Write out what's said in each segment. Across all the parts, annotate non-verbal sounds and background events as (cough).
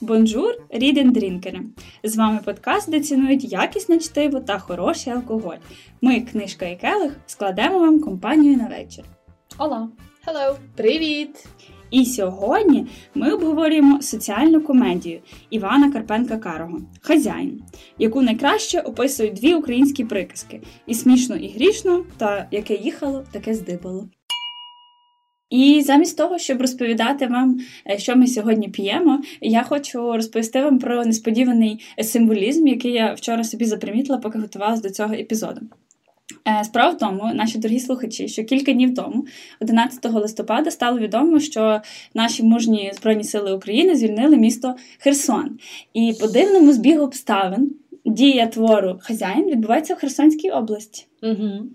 Bonjour, read and drink -ери! З вами подкаст, де цінують якісне чтиво та хороший алкоголь. Ми, книжка і келих, складемо вам компанію на вечір. Hola! Hello! Привіт! І сьогодні ми обговорюємо соціальну комедію Івана Карпенка Карого Хазяїн, яку найкраще описують дві українські приказки: і смішно, і грішно, та яке їхало, таке здибало. І замість того, щоб розповідати вам, е, що ми сьогодні п'ємо, я хочу розповісти вам про несподіваний символізм, який я вчора собі запримітила, поки готувалася до цього епізоду. Е, справа в тому, наші дорогі слухачі, що кілька днів тому, 11 листопада, стало відомо, що наші мужні Збройні Сили України звільнили місто Херсон. І по дивному збігу обставин дія твору хазяїн відбувається в Херсонській області. Угу.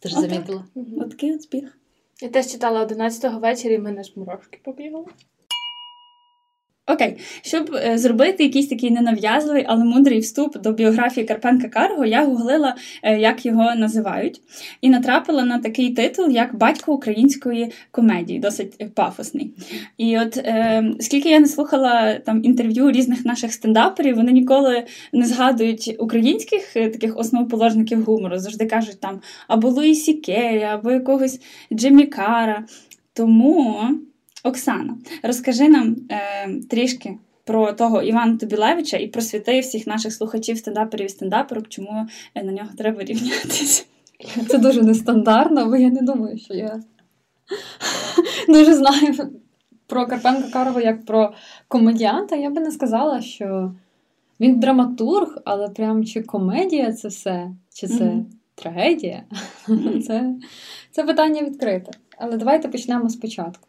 Ти ж замітила. От такий от збіг. Я теж читала 11-го вечора і мене ж мурашки побігали. Окей, щоб е, зробити якийсь такий ненав'язливий, але мудрий вступ до біографії Карпенка Карго, я гуглила, е, як його називають, і натрапила на такий титул, як Батько української комедії, досить е, пафосний. І от е, скільки я не слухала там інтерв'ю різних наших стендаперів, вони ніколи не згадують українських таких основоположників гумору. Завжди кажуть там або Луїсі Керрі, або якогось Джиммі Кара. Тому. Оксана, розкажи нам е, трішки про того Івана Тобілевича і просвіти всіх наших слухачів, стендаперів і стендаперок, чому е, на нього треба рівнятися. (laughs) Це дуже нестандартно, бо я не думаю, що я (laughs) дуже знаю про Карпенка Карова як про комедіанта. Я би не сказала, що він драматург, але прям чи комедія це все, чи це Мгм. трагедія. (laughs) Це, це питання відкрите. Але давайте почнемо спочатку.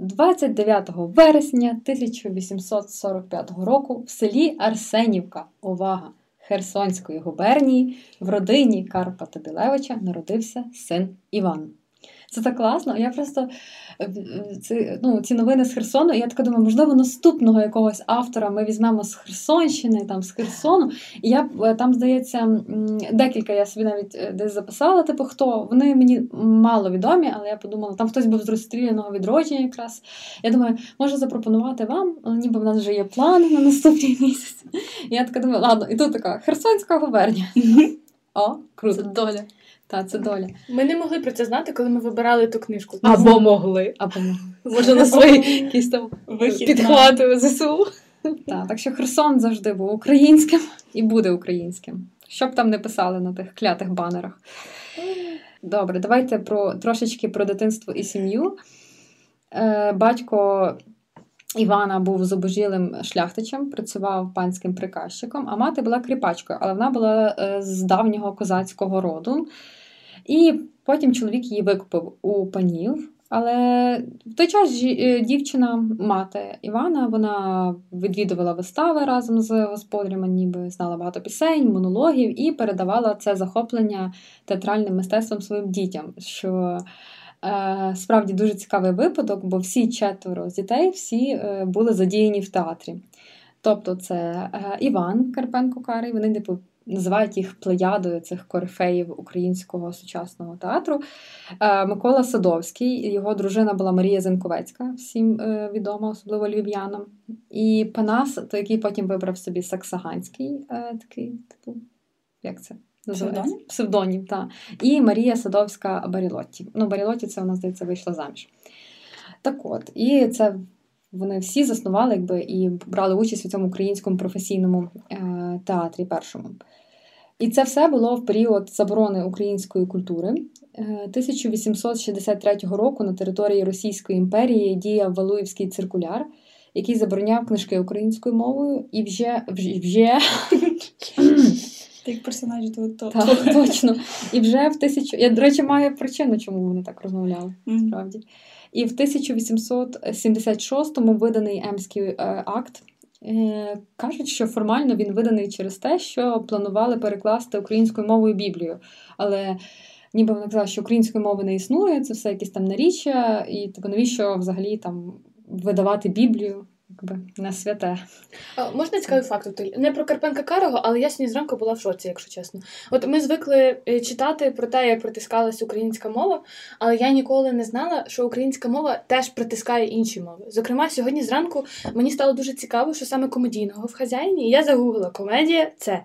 29 вересня 1845 року в селі Арсенівка, увага, Херсонської губернії, в родині Карпа Тобілевича народився син Іван. Це так класно. Я просто е, е, ці, ну, ці новини з Херсону, і я така думаю, можливо, наступного якогось автора ми візьмемо з Херсонщини, там, з Херсону. І я е, там, здається, декілька я собі навіть десь записала, типу, хто. Вони мені мало відомі, але я подумала, там хтось був з розстріляного відродження якраз. Я думаю, можу запропонувати вам, але ніби в нас вже є план на наступний місяць. І я така думаю, ладно, і тут така Херсонська губернія. О, круто. Це доля. Та, це доля. Ми не могли про це знати, коли ми вибирали ту книжку. Або могли, або могли. Може, на свої якісь там підхвати ЗСУ. Так, так що Херсон завжди був українським і буде українським. Що б там не писали на тих клятих банерах. Добре, давайте про трошечки про дитинство і сім'ю. Е, батько Івана був зубожілим шляхтичем, працював панським приказчиком, а мати була кріпачкою, але вона була е, з давнього козацького роду. І потім чоловік її викупив у панів. Але в той час е, дівчина, мати Івана, вона відвідувала вистави разом з господарями, ніби знала багато пісень, монологів і передавала це захоплення театральним мистецтвом своїм дітям. Що е, справді дуже цікавий випадок, бо всі четверо з дітей всі е, були задіяні в театрі. Тобто, це Іван Карпенко Карий, вони типу. Називають їх плеядою цих корифеїв українського сучасного театру. Е, Микола Садовський, його дружина була Марія Зенковецька, всім е, відома, особливо львів'янам. І Панас, то який потім вибрав собі Саксаганський, е, такий, типу, як це? Псевдонім? Псевдонім, так. І Марія Садовська Барілотті. Ну, Барілотті це вона, здається, вийшла заміж. Так от, і це вони всі заснували якби, і брали участь у цьому українському професійному е, театрі першому. І це все було в період заборони української культури. Е, 1863 року на території Російської імперії діяв Валуївський циркуляр, який забороняв книжки українською мовою, і вже, вже, як персонаж того то. так, точно. І вже в тисячу. Я, до речі, маю причину, чому вони так розмовляли. Справді. І в 1876-му виданий Емський е, акт. Е, Кажуть, що формально він виданий через те, що планували перекласти українською мовою Біблію. Але ніби вона казала, що української мови не існує, це все якісь там наріччя, і типу, навіщо взагалі там видавати Біблію? Якби на святе. А, можна цікавий факт? Не про Карпенка Карого, але я сьогодні зранку була в шоці, якщо чесно. От ми звикли е, читати про те, як притискалась українська мова, але я ніколи не знала, що українська мова теж притискає інші мови. Зокрема, сьогодні зранку мені стало дуже цікаво, що саме комедійного в хазяїні. І я загуглила комедія це.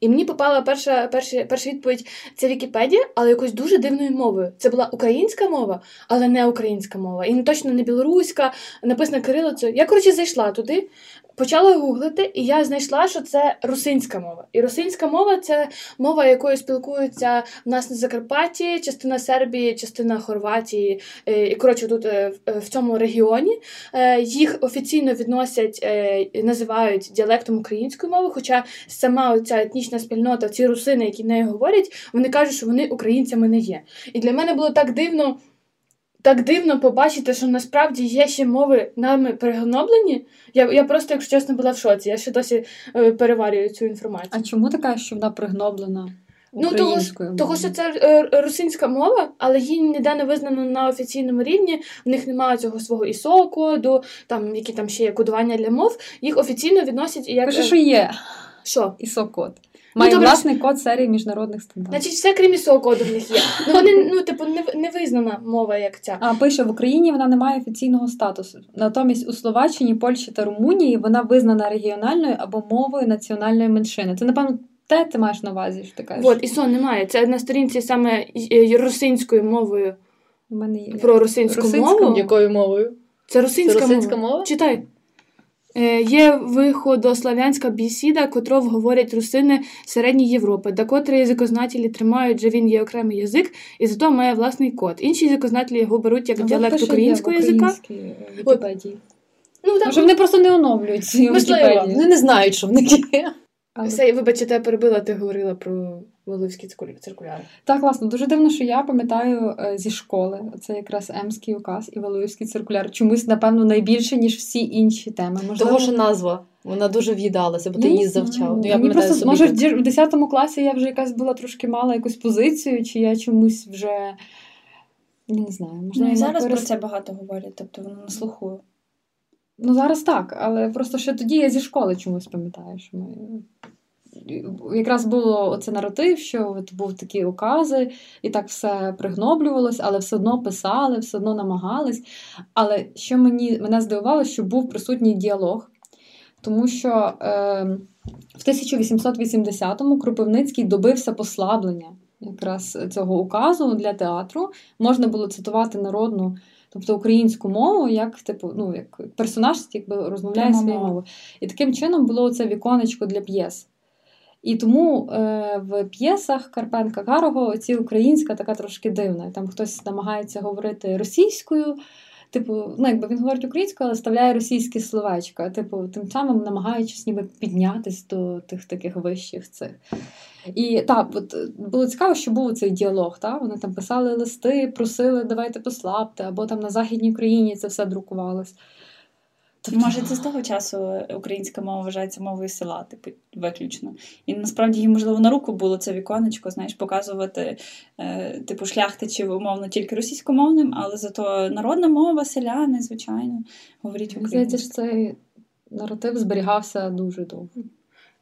І мені попала перша перша, перша відповідь це Вікіпедія, але якось дуже дивною мовою. Це була українська мова, але не українська мова. І точно не білоруська, написана кирилицею. Я, коротше, зайшла туди, почала гуглити, і я знайшла, що це русинська мова. І русинська мова це мова, якою спілкуються в нас на Закарпатті, частина Сербії, частина Хорватії. Е, і коротше, тут е, в цьому регіоні е, їх офіційно відносять, називають діалектом української мови. Хоча сама ця етнічна спільнота, ці русини, які нею говорять, вони кажуть, що вони українцями не є. І для мене було так дивно. Так дивно побачити, що насправді є ще мови нами пригноблені. Я я просто, якщо чесно, була в шоці. Я ще досі е, переварюю цю інформацію. А чому така, що вона пригноблена? Ну, того, того, що це е, русинська мова, але її ніде не визнано на офіційному рівні. В них немає цього свого ісо коду, там які там ще є кодування для мов. Їх офіційно відносять як Пише, що є. Що? ISO Ну, Має ну, власний код серії міжнародних стандартів. Значить, все крім ісо коду в них є. Ну вони ну типу не, не визнана мова як ця. А пише в Україні вона не має офіційного статусу. Натомість у Словаччині, Польщі та Румунії вона визнана регіональною або мовою національної меншини. Це напевно. Те ти маєш на увазі, що ти кажеш? От, ІСО немає. Це на сторінці саме русинською мовою. У мене є. Про русинську мову. Якою мовою? Це русинська, Це русинська мова. мова? Читай. Е, є виходослав'янська бесіда, котров говорять русини Середньої Європи, до котрої язикознателі тримають, що він є окремий язик, і зато має власний код. Інші язикознателі його беруть як діалект українського язика. Вікіпедії. Ну, так. Може, вони просто не оновлюють ці. Вони не знають, що в них є. Але... Все, вибачте, я перебила, ти говорила про Волинські циркуляри. Так, власне, дуже дивно, що я пам'ятаю е, зі школи. Це якраз Емський указ і Волинський циркуляр. Чомусь, напевно, найбільше, ніж всі інші теми. Можливо... Того ж назва. Вона дуже в'їдалася, бо ти її завчав. Ну, я Мені просто, собі Може, так. в 10 класі я вже якась була трошки мала якусь позицію, чи я чомусь вже я не знаю. Можливо, ну, і зараз перес... про це багато говорять, тобто воно на слуху. Ну, зараз так, але просто ще тоді я зі школи чомусь пам'ятаю, що ми якраз було оце наратив, що от був такі укази, і так все пригноблювалось, але все одно писали, все одно намагались. Але що мені мене здивувало, що був присутній діалог, тому що е, в 1880-му Кропивницький добився послаблення якраз цього указу для театру. Можна було цитувати народну. Тобто українську мову, як типу, ну як персонаж, якби розмовляє своєю мовою. І таким чином було це віконечко для п'єс. І тому е, в п'єсах Карпенка Карого ці українська така трошки дивна. Там хтось намагається говорити російською. Типу, ну якби він говорить українською, але ставляє російські словечка, типу, тим самим намагаючись ніби піднятись до тих таких вищих цих. І так, от було цікаво, що був цей діалог. Та? Вони там писали листи, просили, давайте послабте, або там на Західній Україні це все друкувалось. Тобто... Може, це з того часу українська мова вважається мовою села, типу, виключно. І насправді їм можливо, на руку було це віконечко, знаєш, показувати, е, типу, шляхтичів, умовно, тільки російськомовним, але зато народна мова, селяни, звичайно, говоріть українською. Здається, що цей наратив зберігався дуже довго.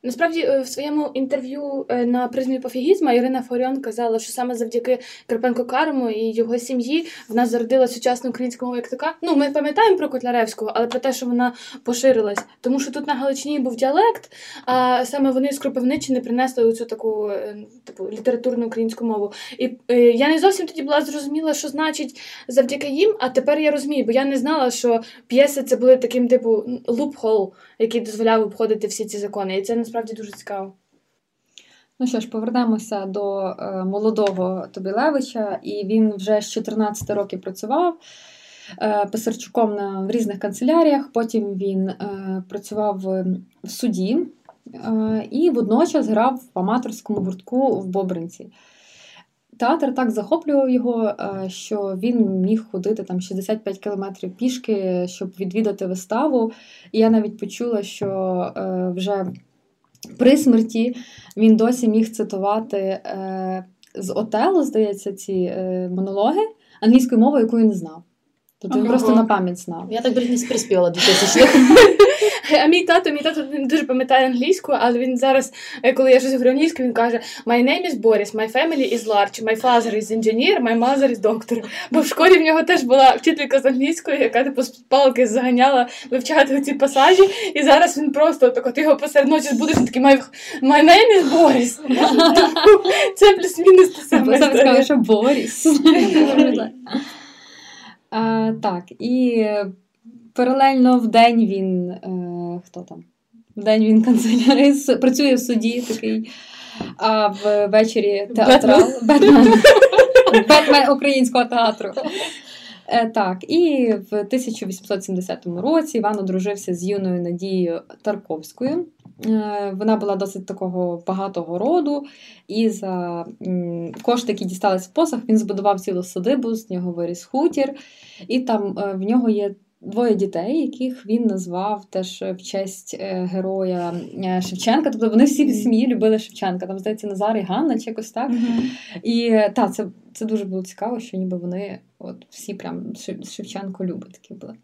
Насправді, е, в своєму інтерв'ю е, на призмі пофігізма Ірина Форіон казала, що саме завдяки Карпенко Карму і його сім'ї в нас зародила сучасна українська мова як така. Ну, ми пам'ятаємо про Котляревського, але про те, що вона поширилась. Тому що тут на Галичині був діалект, а саме вони з Кропивниччини принесли оцю таку е, типу літературну українську мову. І я не зовсім тоді була зрозуміла, що значить завдяки їм. А тепер я розумію, бо я не знала, що п'єси це були таким типу лупхол, який дозволяв обходити всі ці закони. І це насправді дуже цікаво. Ну що ж, повернемося до е, молодого Тобілевича, і він вже з 14 років працював е, писарчуком на, в різних канцеляріях. Потім він е, працював в суді і водночас грав в аматорському гуртку в Бобринці. Театр так захоплював його, що він міг ходити там 65 кілометрів пішки, щоб відвідати виставу. І я навіть почула, що вже при смерті він досі міг цитувати е, з Отелу, здається, ці монологи англійською мовою, яку він не знав. Тобто він просто на пам'ять знав. Я так блін не до 2000 (laughs) А мій тато, мій тато не дуже пам'ятає англійську, але він зараз, е, коли я щось говорю англійською, він каже: My name is Boris, my family is large, my father is engineer, my mother is doctor. Бо в школі в нього теж була вчителька з англійської, яка типу з палки заганяла вивчати ці пасажі, і зараз він просто так от його посеред ночі збудеш, він такий my, my name is Boris. Це плюс-мінус те саме. Саме історія. що Боріс. (laughs) Так, і паралельно в день він. е, Хто там? В день він канцелярист, (laughs) працює в суді такий, а ввечері театрал. Бетмен. (laughs) Бетмен українського театру. Е, Так, і в 1870 році Іван одружився з юною Надією Тарковською. Е, Вона була досить такого багатого роду, і за кошти, які дістались в посах, він збудував цілу садибу, з нього виріс хутір, і там е, в нього є двоє дітей, яких він назвав теж в честь е, героя е, Шевченка. Тобто вони всі в сім'ї любили Шевченка. Там, здається, Назар і Ганна чи якось так. І так, це, це дуже було цікаво, що ніби вони от всі прям Шевченко любить такі були.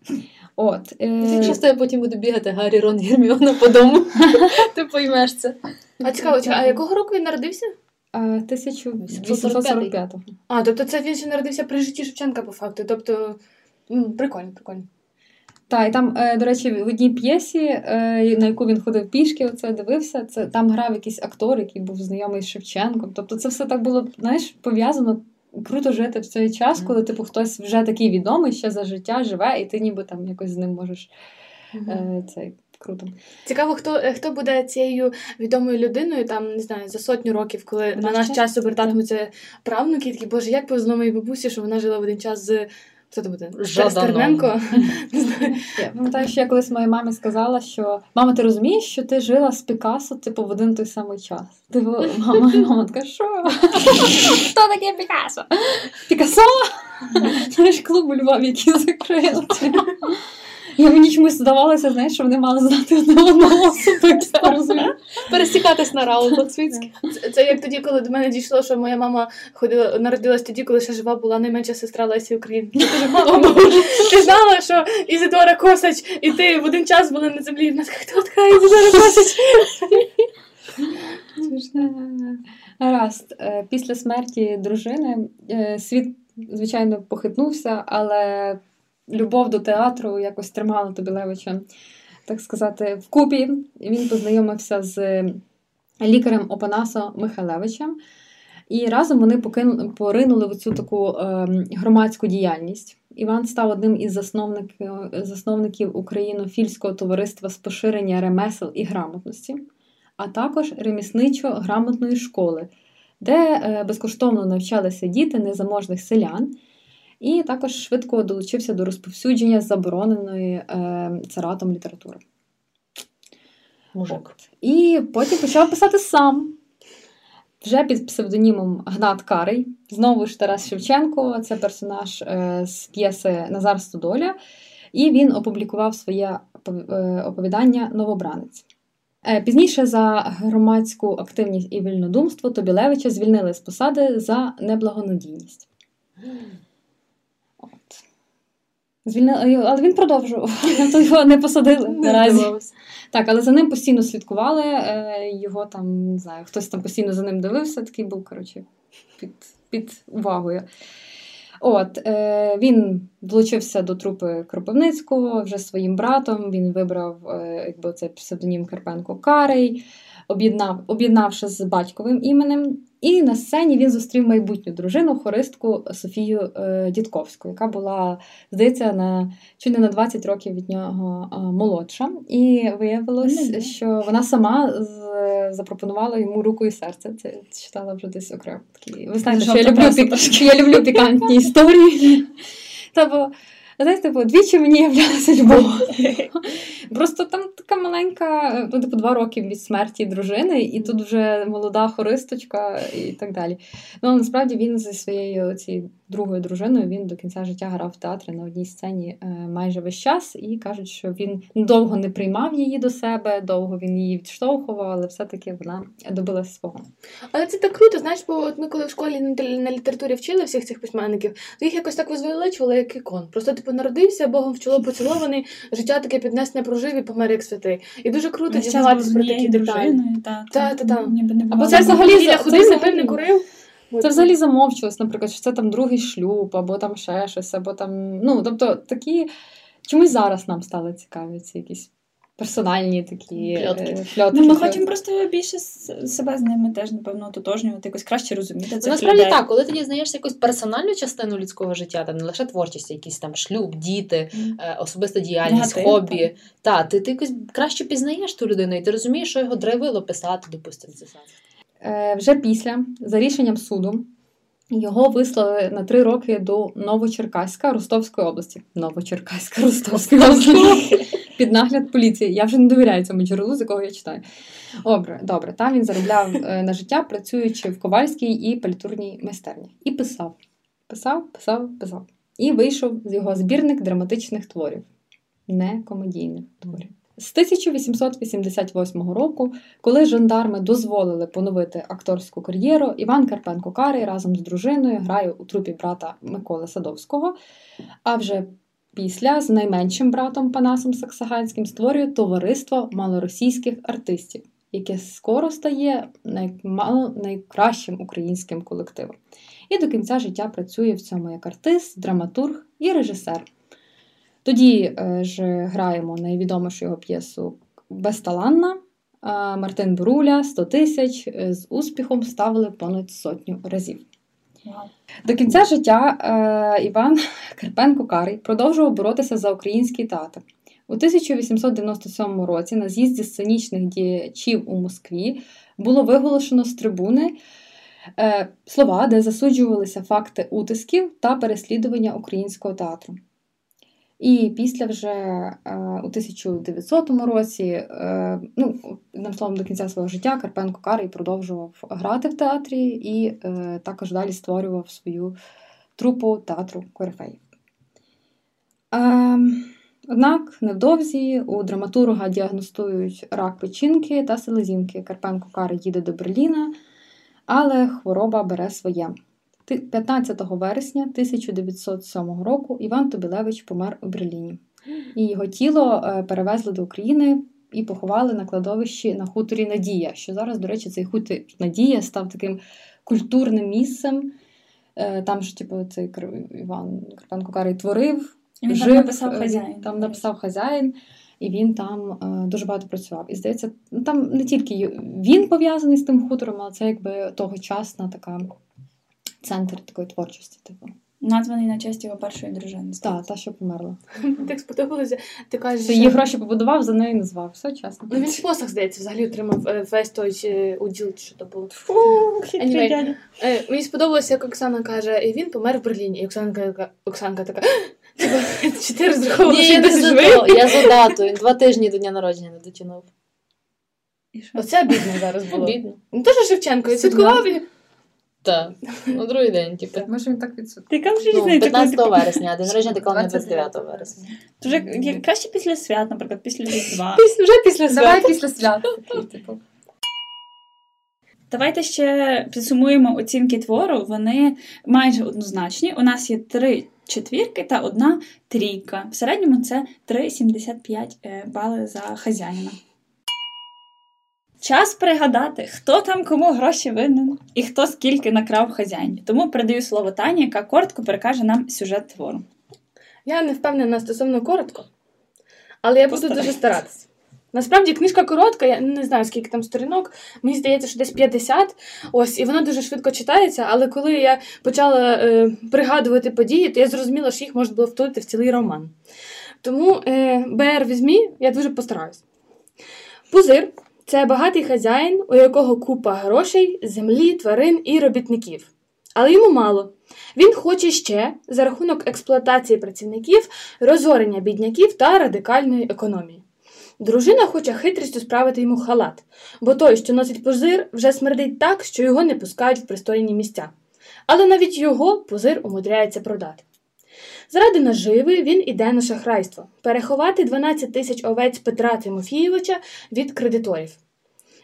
От, е, з тебе потім буде бігати Гаррі Рон Герміона по дому, (laughs) ти поймеш це. А цікаво, а якого року він народився? е, 1845. А, тобто це він ще народився при житті Шевченка по факту. Тобто, прикольно, прикольно. Так, і там, е, до речі, в одній п'єсі, е, на яку він ходив пішки, оце дивився, це там грав якийсь актор, який був знайомий з Шевченком. Тобто це все так було, знаєш, пов'язано. Круто жити в цей час, коли типу хтось вже такий відомий ще за життя живе, і ти ніби там якось з ним можеш е, цей круто. Цікаво, хто, е, хто буде цією відомою людиною, там, не знаю, за сотню років, коли на наш час? час обертатимуться правнуки, такі, боже, як повезло моїй бабусі, що вона жила в один час з. Хто це буде? Стерненко? Я пам'ятаю, що я колись моїй мамі сказала, що мама, ти розумієш, що ти жила з Пікасо типу, в один той самий час. Типу, мама, (laughs) мама така, що? Хто таке Пікасо? Пікасо? (laughs) Знаєш, клуб у Львові, який закрили. (laughs) Я мені чомусь здавалося, знаєш, що вони мали знати одне одного особисто, розумієш? Пересікатись на раунд Лацвіцький. Це, це як тоді, коли до мене дійшло, що моя мама ходила, народилась тоді, коли ще жива була найменша сестра Лесі України. Я кажу, мама, ти знала, що Ізидора Косач і ти в один час були на землі? І вона така, хто така Ізидора Косач? Гаразд, Е, після смерті дружини е, світ, звичайно, похитнувся, але любов до театру якось тримала Тобілевича, так сказати, вкупі. Він познайомився з лікарем Опанасо Михайлевичем. І разом вони поринули в цю таку е, громадську діяльність. Іван став одним із засновників, засновників Українофільського товариства з поширення ремесел і грамотності, а також ремісничо-грамотної школи, де е, безкоштовно навчалися діти незаможних селян, і також швидко долучився до розповсюдження забороненої е, царатом літератури. Мужик. І потім почав писати сам. Вже під псевдонімом Гнат Карий. Знову ж Тарас Шевченко, це персонаж е, з п'єси Назар Стодоля. І він опублікував своє е, оповідання Новобранець. Пізніше за громадську активність і вільнодумство Тобілевича звільнили з посади за неблагонадійність. Звільнили, але він продовжував, (laughs) то його не посадили наразі. Так, але за ним постійно слідкували. е, Його там, не знаю, хтось там постійно за ним дивився, такий був, коротше, під, під увагою. От, е, він долучився до трупи Кропивницького вже своїм братом. Він вибрав е, якби, цей псевдонім Карпенко Карий, об'єднав, об'єднавши з батьковим іменем. І на сцені він зустрів майбутню дружину, хористку Софію е, Дідковську, яка була, здається, на чи не на 20 років від нього молодша. І виявилось, що вона сама з- запропонувала йому руку і серце. Це читала вже десь окремо. Ви знаєте, що я люблю, я люблю пікантні (laughs) історії. Та бо, знаєте, бо двічі мені являлася любов. Просто там така маленька, ну, типу, два роки від смерті дружини, і тут вже молода хористочка і так далі. Ну, насправді він зі своєю цією другою дружиною він до кінця життя грав в театрі на одній сцені е, майже весь час, і кажуть, що він довго не приймав її до себе, довго він її відштовхував, але все-таки вона добилася свого. Але це так круто, знаєш, бо от ми коли в школі на, літературі вчили всіх цих письменників, то їх якось так возвеличували як ікон. Просто типу, народився, Богом в чоло поцілований, життя таке піднесне прожив і помер як святий. І дуже круто був про такі деталі. та, Та, та. Або це взагалі ходив, не пив, не курив. Це взагалі замовчувалось, наприклад, що це там другий шлюб, або там ще щось, або там. Ну, тобто такі. Чомусь зараз нам стали цікаві ці якісь персональні такі Пльотки. е. Ну, ми хочемо просто більше себе з ними теж, напевно, ототожнювати, якось краще розуміти Це насправді людей. так, коли ти дізнаєшся якусь персональну частину людського життя, там не лише творчість, а якийсь там шлюб, діти, е, особиста діяльність, Негатив, хобі. Та, ти, ти якось краще пізнаєш ту людину, і ти розумієш, що його драйвило писати, допустимо, це. Е, вже після, за рішенням суду, його вислали на три роки до Новочеркаська Ростовської області. Новочеркаська Ростовської області. (laughs) Під нагляд поліції. Я вже не довіряю цьому джерелу, з якого я читаю. Добре, добре. Там він заробляв е, на життя, працюючи в ковальській і палітурній майстерні. І писав. Писав, писав, писав. І вийшов з його збірник драматичних творів, не комедійних творів. З 1888 року коли жандарми дозволили поновити акторську кар'єру, Іван Карпенко Карий разом з дружиною грає у трупі брата Миколи Садовського. А вже після з найменшим братом Панасом Саксаганським створює товариство малоросійських артистів, яке скоро стає най- найкращим українським колективом. І до кінця життя працює в цьому як артист, драматург і режисер. Тоді е, ж граємо найвідомішу його п'єсу Безталанна. Мартин Буруля 100 тисяч з успіхом ставили понад сотню разів. До кінця життя е, Іван Карпенко Карий продовжував боротися за український театр. У 1897 році на з'їзді сценічних діячів у Москві було виголошено з трибуни е, слова, де засуджувалися факти утисків та переслідування українського театру. І після вже е, у 1900 році, е, ну, одним словом, до кінця свого життя Карпенко Карий продовжував грати в театрі і е, також далі створював свою трупу театру Корифеїв. Е, однак невдовзі у драматурга діагностують рак печінки та селезінки. Карпенко Карий їде до Берліна, але хвороба бере своє. Ти- 15 вересня 1907 року Іван Тобілевич помер у Берліні. І його тіло е, перевезли до України і поховали на кладовищі на хуторі Надія. Що зараз, до речі, цей хутір Надія став таким культурним місцем. Е, Там ж, типу, цей Іван Карпенко Карий творив, І він жив, там написав е, хазяїн. Там написав хазяїн, і він там дуже багато працював. І здається, ну, там не тільки він пов'язаний з тим хутором, але це якби тогочасна така центр такої творчості. Типу. Названий на честь його першої дружини. Та, та, що померла. Так сподобалося. Ти кажеш, Це її гроші побудував, за нею назвав. Все чесно. Ну, він спосаг, здається, взагалі отримав е, весь той е, уділ, що то було. Е, мені сподобалося, як Оксана каже, і він помер в Берліні. І Оксанка, Оксанка така, чи ти розраховувала, Ні, що за живий? то. Я за дату. (laughs) Він два тижні до дня народження не дотягнув. Оце бідно зараз було. Бідно. Ну, теж Шевченко, і святкував Так. На другий день, типу. Може він так відсутній. Ти кажеш, Ну, різниця, 15 ти- вересня, а день народження не 29 29 вересня. То вже як- краще після свят, наприклад, після Різдва. (laughs) Вже після Давай свята. після свят. (laughs) типу. Давайте ще підсумуємо оцінки твору. Вони майже однозначні. У нас є три четвірки та одна трійка. В середньому це 3,75 е, бали за хазяїна. Час пригадати, хто там кому гроші винен і хто скільки накрав хазяїні. Тому передаю слово Тані, яка коротко перекаже нам сюжет твору. Я не впевнена стосовно коротко, але я буду дуже старатися. Насправді книжка коротка, я не знаю, скільки там сторінок. Мені здається, що десь 50. Ось, і вона дуже швидко читається, але коли я почала е, пригадувати події, то я зрозуміла, що їх можна було втулити в цілий роман. Тому е, БР візьмі, я дуже постараюсь. Пузир це багатий хазяїн, у якого купа грошей, землі, тварин і робітників. Але йому мало. Він хоче ще за рахунок експлуатації працівників, розорення бідняків та радикальної економії. Дружина хоче хитрістю справити йому халат, бо той, що носить пузир, вже смердить так, що його не пускають в пристойні місця. Але навіть його пузир умудряється продати. Заради наживи він іде на шахрайство переховати 12 тисяч овець Петра Тимофійовича від кредиторів.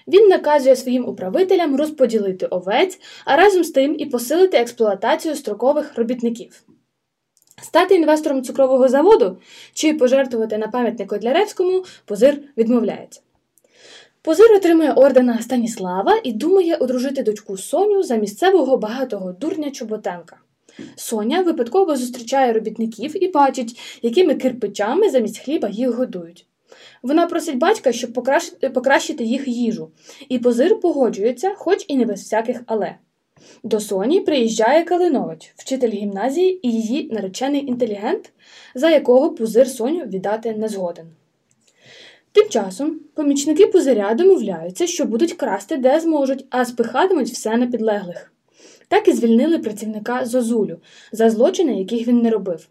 Він наказує своїм управителям розподілити овець, а разом з тим і посилити експлуатацію строкових робітників. Стати інвестором цукрового заводу чи пожертвувати на пам'ятник Котляревському позир відмовляється. Позир отримує ордена Станіслава і думає одружити дочку Соню за місцевого багатого дурня Чоботенка. Соня випадково зустрічає робітників і бачить, якими кирпичами замість хліба їх годують. Вона просить батька, щоб покращити, їх їжу, і позир погоджується, хоч і не без всяких але. До Соні приїжджає Калинович, вчитель гімназії і її наречений інтелігент, за якого пузир Соню віддати не згоден. Тим часом помічники пузиря домовляються, що будуть красти де зможуть, а спихатимуть все на підлеглих. Так і звільнили працівника Зозулю за злочини, яких він не робив.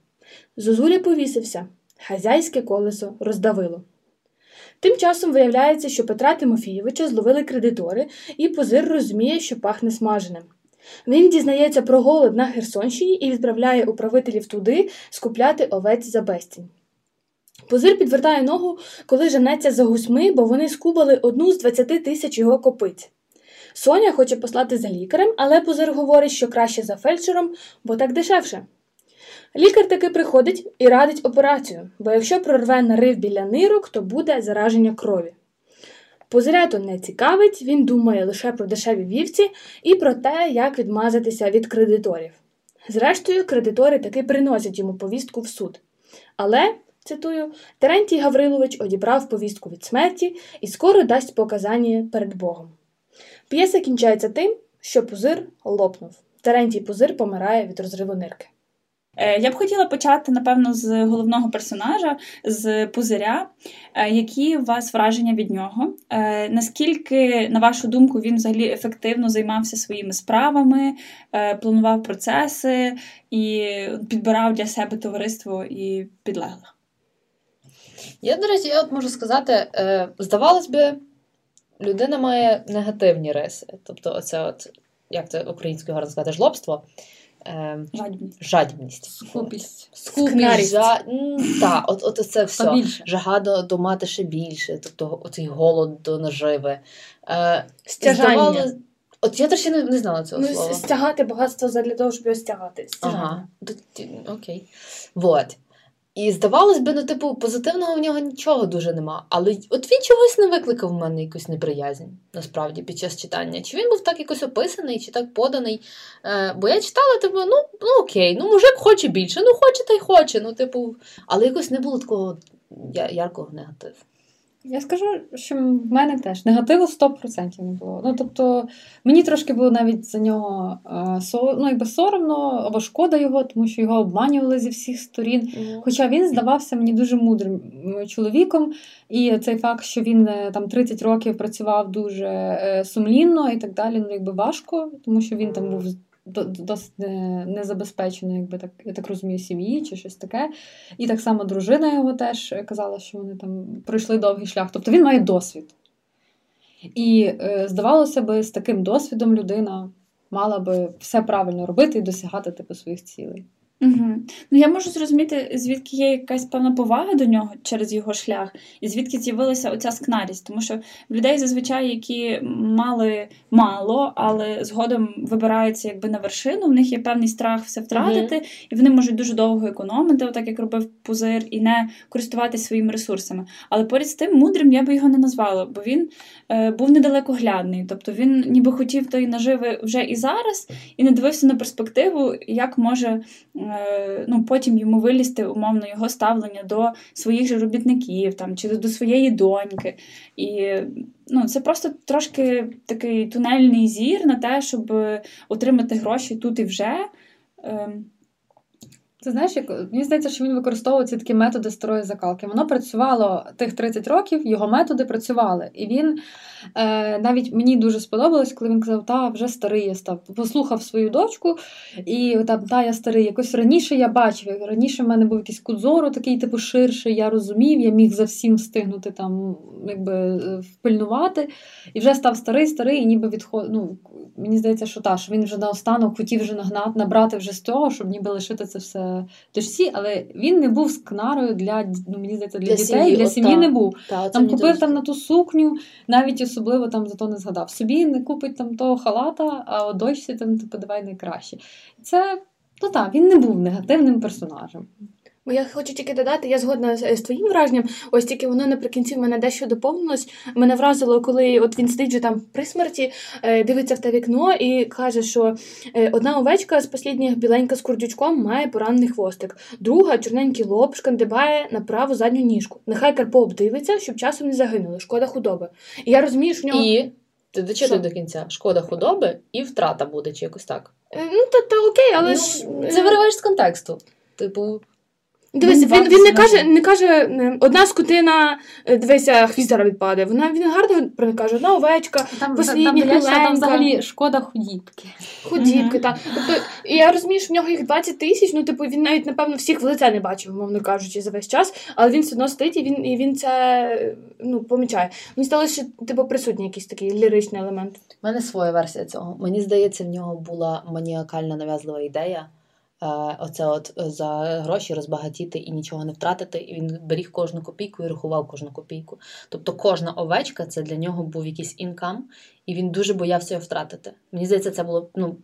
Зозуля повісився, хазяйське колесо роздавило. Тим часом виявляється, що Петра Тимофійовича зловили кредитори, і позир розуміє, що пахне смаженим. Він дізнається про голод на Херсонщині і відправляє управителів туди скупляти овець за безцінь. Позир підвертає ногу, коли женеться за гусьми, бо вони скубали одну з 20 тисяч його копиць. Соня хоче послати за лікарем, але позир говорить, що краще за фельдшером, бо так дешевше. Лікар таки приходить і радить операцію, бо якщо прорве нарив біля нирок, то буде зараження крові. Позиря то не цікавить, він думає лише про дешеві вівці і про те, як відмазатися від кредиторів. Зрештою, кредитори таки приносять йому повістку в суд. Але, цитую, Терентій Гаврилович одібрав повістку від смерті і скоро дасть показання перед Богом. П'єса кінчається тим, що пузир лопнув. Терентій пузир помирає від розриву нирки. Е, Я б хотіла почати, напевно, з головного персонажа, з пузиря. Е, Які у вас враження від нього? Е, Наскільки, на вашу думку, він взагалі ефективно займався своїми справами, планував процеси і підбирав для себе товариство і підлеглих? Я, до речі, я от можу сказати, здавалось би, людина має негативні риси. Тобто, оце от, як це українською гарно сказати, жлобство. Е, Жадібність. жадібність. Скупість. Скупість, жа... Так, от, от це все. Побільше. Жага до, до мати ще більше, тобто оцей голод до наживи. Е, Стяжання. здавалось- От я теж ще не, не знала цього Ну, слова. стягати багатство для того, щоб його стягати. Стяжання. Ага, окей. Вот. І здавалось би, ну, типу, позитивного в нього нічого дуже нема. Але от він чогось не викликав в мене якусь неприязнь, насправді, під час читання. Чи він був так якось описаний, чи так поданий. Е, бо я читала, типу, ну, ну окей, ну мужик хоче більше, ну хоче та й хоче. Ну, типу, але якось не було такого яркого негативу. Я скажу, що в мене теж негативу 100% не було. Ну тобто мені трошки було навіть за нього ну, якби соромно або шкода його, тому що його обманювали зі всіх сторін. Хоча він здавався мені дуже мудрим чоловіком, і цей факт, що він е, там 30 років працював дуже е, сумлінно і так далі, ну якби важко, тому що він там був досить незабезпечено, якби так, я так розумію, сім'ї чи щось таке. І так само дружина його теж казала, що вони там пройшли довгий шлях. Тобто він має досвід. І е, здавалося би, з таким досвідом людина мала би все правильно робити і досягати типу своїх цілей. Угу. Ну я можу зрозуміти, звідки є якась певна повага до нього через його шлях, і звідки з'явилася оця скнарість. Тому що в людей зазвичай, які мали мало, але згодом вибираються якби на вершину, в них є певний страх все втратити, і вони можуть дуже довго економити, отак як робив пузир, і не користуватися своїми ресурсами. Але поряд з тим мудрим я би його не назвала, бо він е, був недалекоглядний. Тобто він ніби хотів тої наживи вже і зараз, і не дивився на перспективу, як може ну, потім йому вилізти умовно його ставлення до своїх же робітників там, чи до своєї доньки. І ну, це просто трошки такий тунельний зір на те, щоб отримати гроші тут і вже. Ти знаєш, як мені здається, що він використовував ці такі методи старої закалки. Воно працювало тих 30 років, його методи працювали. І він е, навіть мені дуже сподобалось, коли він казав, та вже старий я став. Послухав свою дочку, і там та я старий. Якось раніше я бачив, раніше в мене був якийсь кут зору такий, типу, ширший, я розумів, я міг за всім встигнути там, якби е, впильнувати. І вже став старий, старий, і ніби відход... ну, Мені здається, що та, що він вже наостанок хотів вже нагнати, набрати вже з того, щоб ніби лишити це все дочці, але він не був скнарою для ну, мені здається, для, Для дітей, сім'ї, для сім'ї так. не був. Та, Там купив дуже там на ту сукню, навіть особливо там за то не згадав. Собі не купить там того халата, а от дочці там типу, давай найкраще. Це Ну так, він не був негативним персонажем. Бо я хочу тільки додати, я згодна з, твоїм враженням. Ось тільки воно наприкінці в мене дещо доповнилось. Мене вразило, коли от він сидить вже там при смерті, е, дивиться в те вікно і каже, що е, одна овечка з останніх біленька з курдючком має поранений хвостик, друга чорненький лоб шкандибає на праву задню ніжку. Нехай Карпо обдивиться, щоб часом не загинули. Шкода худоби. І я розумію, що в нього. І ти дочити до кінця. Шкода худоби і втрата буде, чи якось так. Е, Ну, та, та окей, але Ну, ж. Це вириваєш з контексту. Типу, Дивись, Він він, не каже, не каже е, одна скотина, е, дивися, хвіст зараз відпаде. Вона він гарно про- каже, одна овечка, Там, Послідня, там, там, там взагалі шкода худібки. худібки. Мгм. Та. Тобто, я розумію, що в нього їх 20 тисяч, ну типу він навіть, напевно, всіх в лице не бачив, мовно кажучи, за весь час, але він все одно стоїть і він, і він це е, ну, помічає. Мені сталося, що типу, присутній якийсь такий ліричний елемент. У мене своя версія цього. Мені здається, в нього була маніакальна нав'язлива ідея. Е, оце от е, за гроші розбагатіти і нічого не втратити. І він беріг кожну копійку і рахував кожну копійку. Тобто кожна овечка це для нього був якийсь інкам, і він дуже боявся його втратити. Мені здається, це було ну.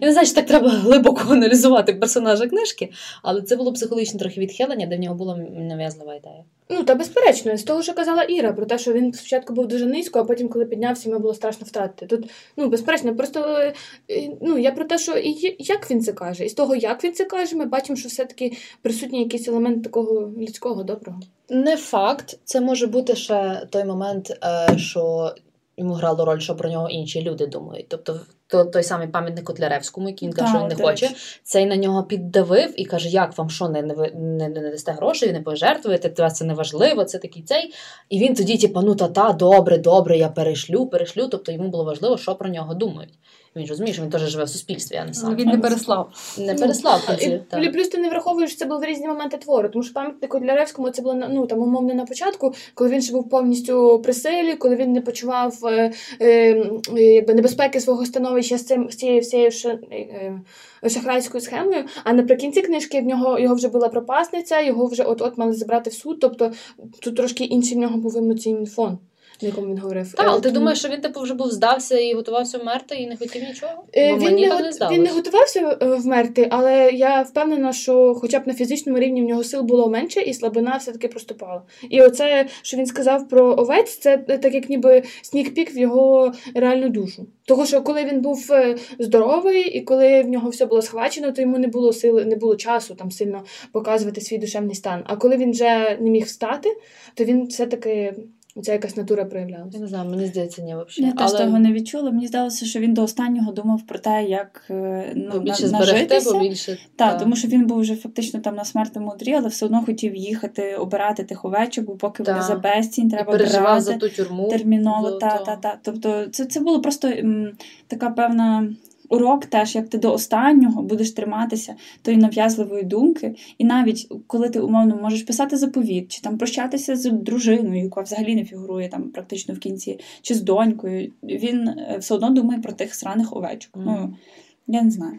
Я не знаю, чи так треба (laughs) глибоко аналізувати персонажа книжки, але це було психологічне трохи відхилення, де в нього була нав'язлива ідея. Ну, та безперечно, з того, що казала Іра, про те, що він спочатку був дуже низько, а потім, коли піднявся, йому було страшно втратити. Тут, ну, безперечно, просто е, е, ну, я про те, що і як він це каже. І з того, як він це каже, ми бачимо, що все-таки присутній якийсь елемент такого людського доброго. Не факт, це може бути ще той момент, е, що йому грало роль, що про нього інші люди думають. Тобто, то, той самий пам'ятник Котляревському, який він каже, що він не хоче, цей на нього піддавив і каже, як вам що, не, не, не, не дасте грошей, не пожертвуєте, для вас це не важливо, це такий цей. І він тоді, типу, ну та-та, добре, добре, я перешлю, перешлю. Тобто йому було важливо, що про нього думають. Він ж розуміє, що він теж живе в суспільстві, а не сам. Він не переслав. Не переслав в І, так. плюс ти не враховуєш, що це були в різні моменти твору, тому що пам'ятник Котляревському це було ну, там, умовно на початку, коли він ще був повністю при силі, коли він не почував е, е, якби небезпеки свого становища з цим з цією всією е, е, шахрайською схемою. А наприкінці книжки в нього його вже була пропасниця, його вже от-от мали забрати в суд. Тобто тут трошки інший в нього був емоційний фон, на якому він говорив. Так, Е, але ти думаєш, що він типу вже був здався і готувався вмерти і не хотів нічого? Е, Бо Він мені не, так не він не готувався е, вмерти, але я впевнена, що хоча б на фізичному рівні в нього сил було менше, і слабина все-таки проступала. І оце, що він сказав про овець, це е, так як ніби снік-пік в його реальну душу. Того, що коли він був е, здоровий і коли в нього все було схвачено, то йому не було сили, не було часу там сильно показувати свій душевний стан. А коли він вже не міг встати, то він все-таки ця якась натура проявлялася. Я не знаю, мені здається, ні, взагалі. Я взагалі. теж того не відчула. Мені здалося, що він до останнього думав про те, як е, ну, побільше на- нажитися. побільше. Так, тому що він був вже фактично там на смертному одрі, але все одно хотів їхати обирати тих овечок, бо поки вони за безцінь, і треба переживав за ту тюрму. терміново. за Та, та, та. Тобто це, це було просто м, така певна. Урок теж, як ти до останнього будеш триматися тої нав'язливої думки, і навіть коли ти умовно можеш писати заповіт, чи там прощатися з дружиною, яка взагалі не фігурує там практично в кінці, чи з донькою, він е, все одно думає про тих сраних овечок. Мгм. Ну я не знаю.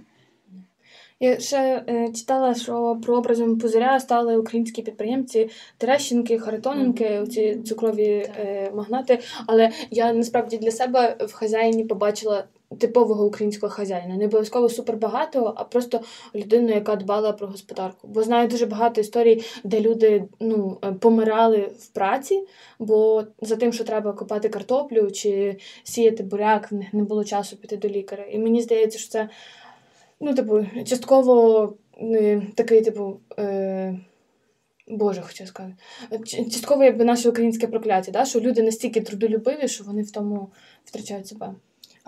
Я ще е, читала, що прообразом пузиря стали українські підприємці Терещенки, Харитоненки, ці цукрові е, магнати. Але я насправді для себе в хазяїні побачила типового українського хазяїна. Не обов'язково супербагатого, а просто людину, яка дбала про господарку. Бо знаю дуже багато історій, де люди ну, е, помирали в праці, бо за тим, що треба копати картоплю чи сіяти буряк, не було часу піти до лікаря. І мені здається, що це ну, типу, частково е, такий, типу. Е, Боже, хочу сказати. Частково якби наше українське прокляття, да? що люди настільки трудолюбиві, що вони в тому втрачають себе.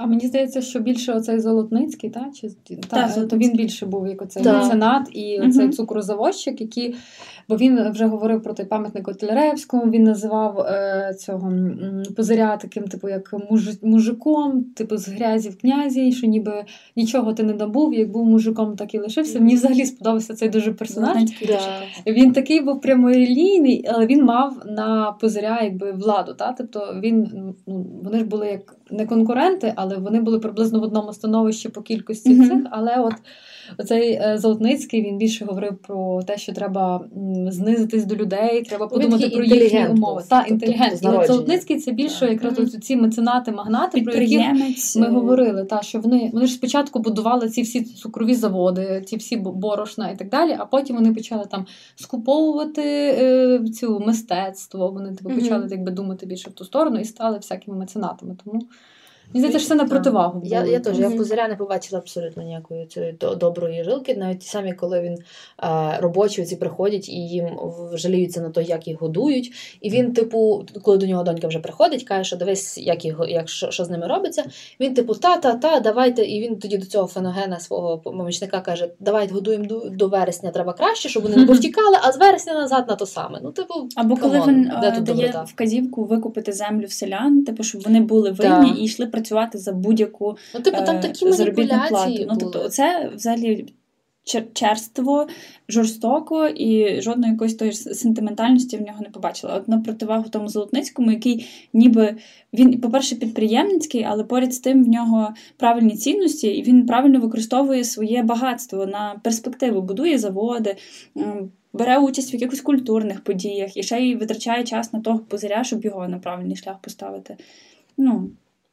А мені здається, що більше оцей Золотницький, та? Чи, та, та, то Золотницький. він більше був як оцей меценат і оцей цукрозаводчик, який, бо він вже говорив про той пам'ятник Котляревському, він називав е, цього м, позиря таким, типу, як муж, мужиком, типу, з грязі в князі, що ніби нічого ти не добув, як був мужиком, так і лишився. Мені взагалі сподобався цей дуже персонаж. Він такий був прямолінійний, але він мав на позиря якби владу. Та? Тобто він, ну, вони ж були як не конкуренти, але вони були приблизно в одному становищі по кількості цих. Але от оцей е, Золотницький він більше говорив про те, що треба знизитись до людей, треба подумати про їхні умови. був, Так, тобто. Золотницький це більше якраз от ці меценати, магнати, про Підприємець. ми е, говорили, та, що вони, вони ж спочатку будували ці всі цукрові заводи, ці всі борошна і так далі, а потім вони почали там скуповувати е, цю мистецтво, вони типу, почали якби, думати більше в ту сторону і стали всякими меценатами. Тому мені здається, що це на противагу. Я, я теж я в. Пузиря не побачила абсолютно ніякої цієї доброї жилки. Навіть ті самі, коли він е, робочі ці приходять і їм жаліються на те, як їх годують. І він, типу, коли до нього донька вже приходить, каже, що дивись, як його, як що, що з ними робиться. Він, типу, та, та, та, давайте. І він тоді до цього феногена свого помічника каже: давайте годуємо до, до вересня, треба краще, щоб вони не (laughs) повтікали, а з вересня назад на то саме. Ну, типу, Або коли він де е, тут дає доброта? вказівку викупити землю в селян, типу, щоб вони були винні і йшли працювати за будь-яку Ну, типу, там е, такі заробітну плату. Ну, тобто, це взагалі черство, жорстоко і жодної якоїсь тої сентиментальності в нього не побачила. От на противагу тому Золотницькому, який ніби він, по-перше, підприємницький, але поряд з тим в нього правильні цінності, і він правильно використовує своє багатство на перспективу, будує заводи. Бере участь в якихось культурних подіях і ще й витрачає час на того позиря, щоб його на правильний шлях поставити. Ну,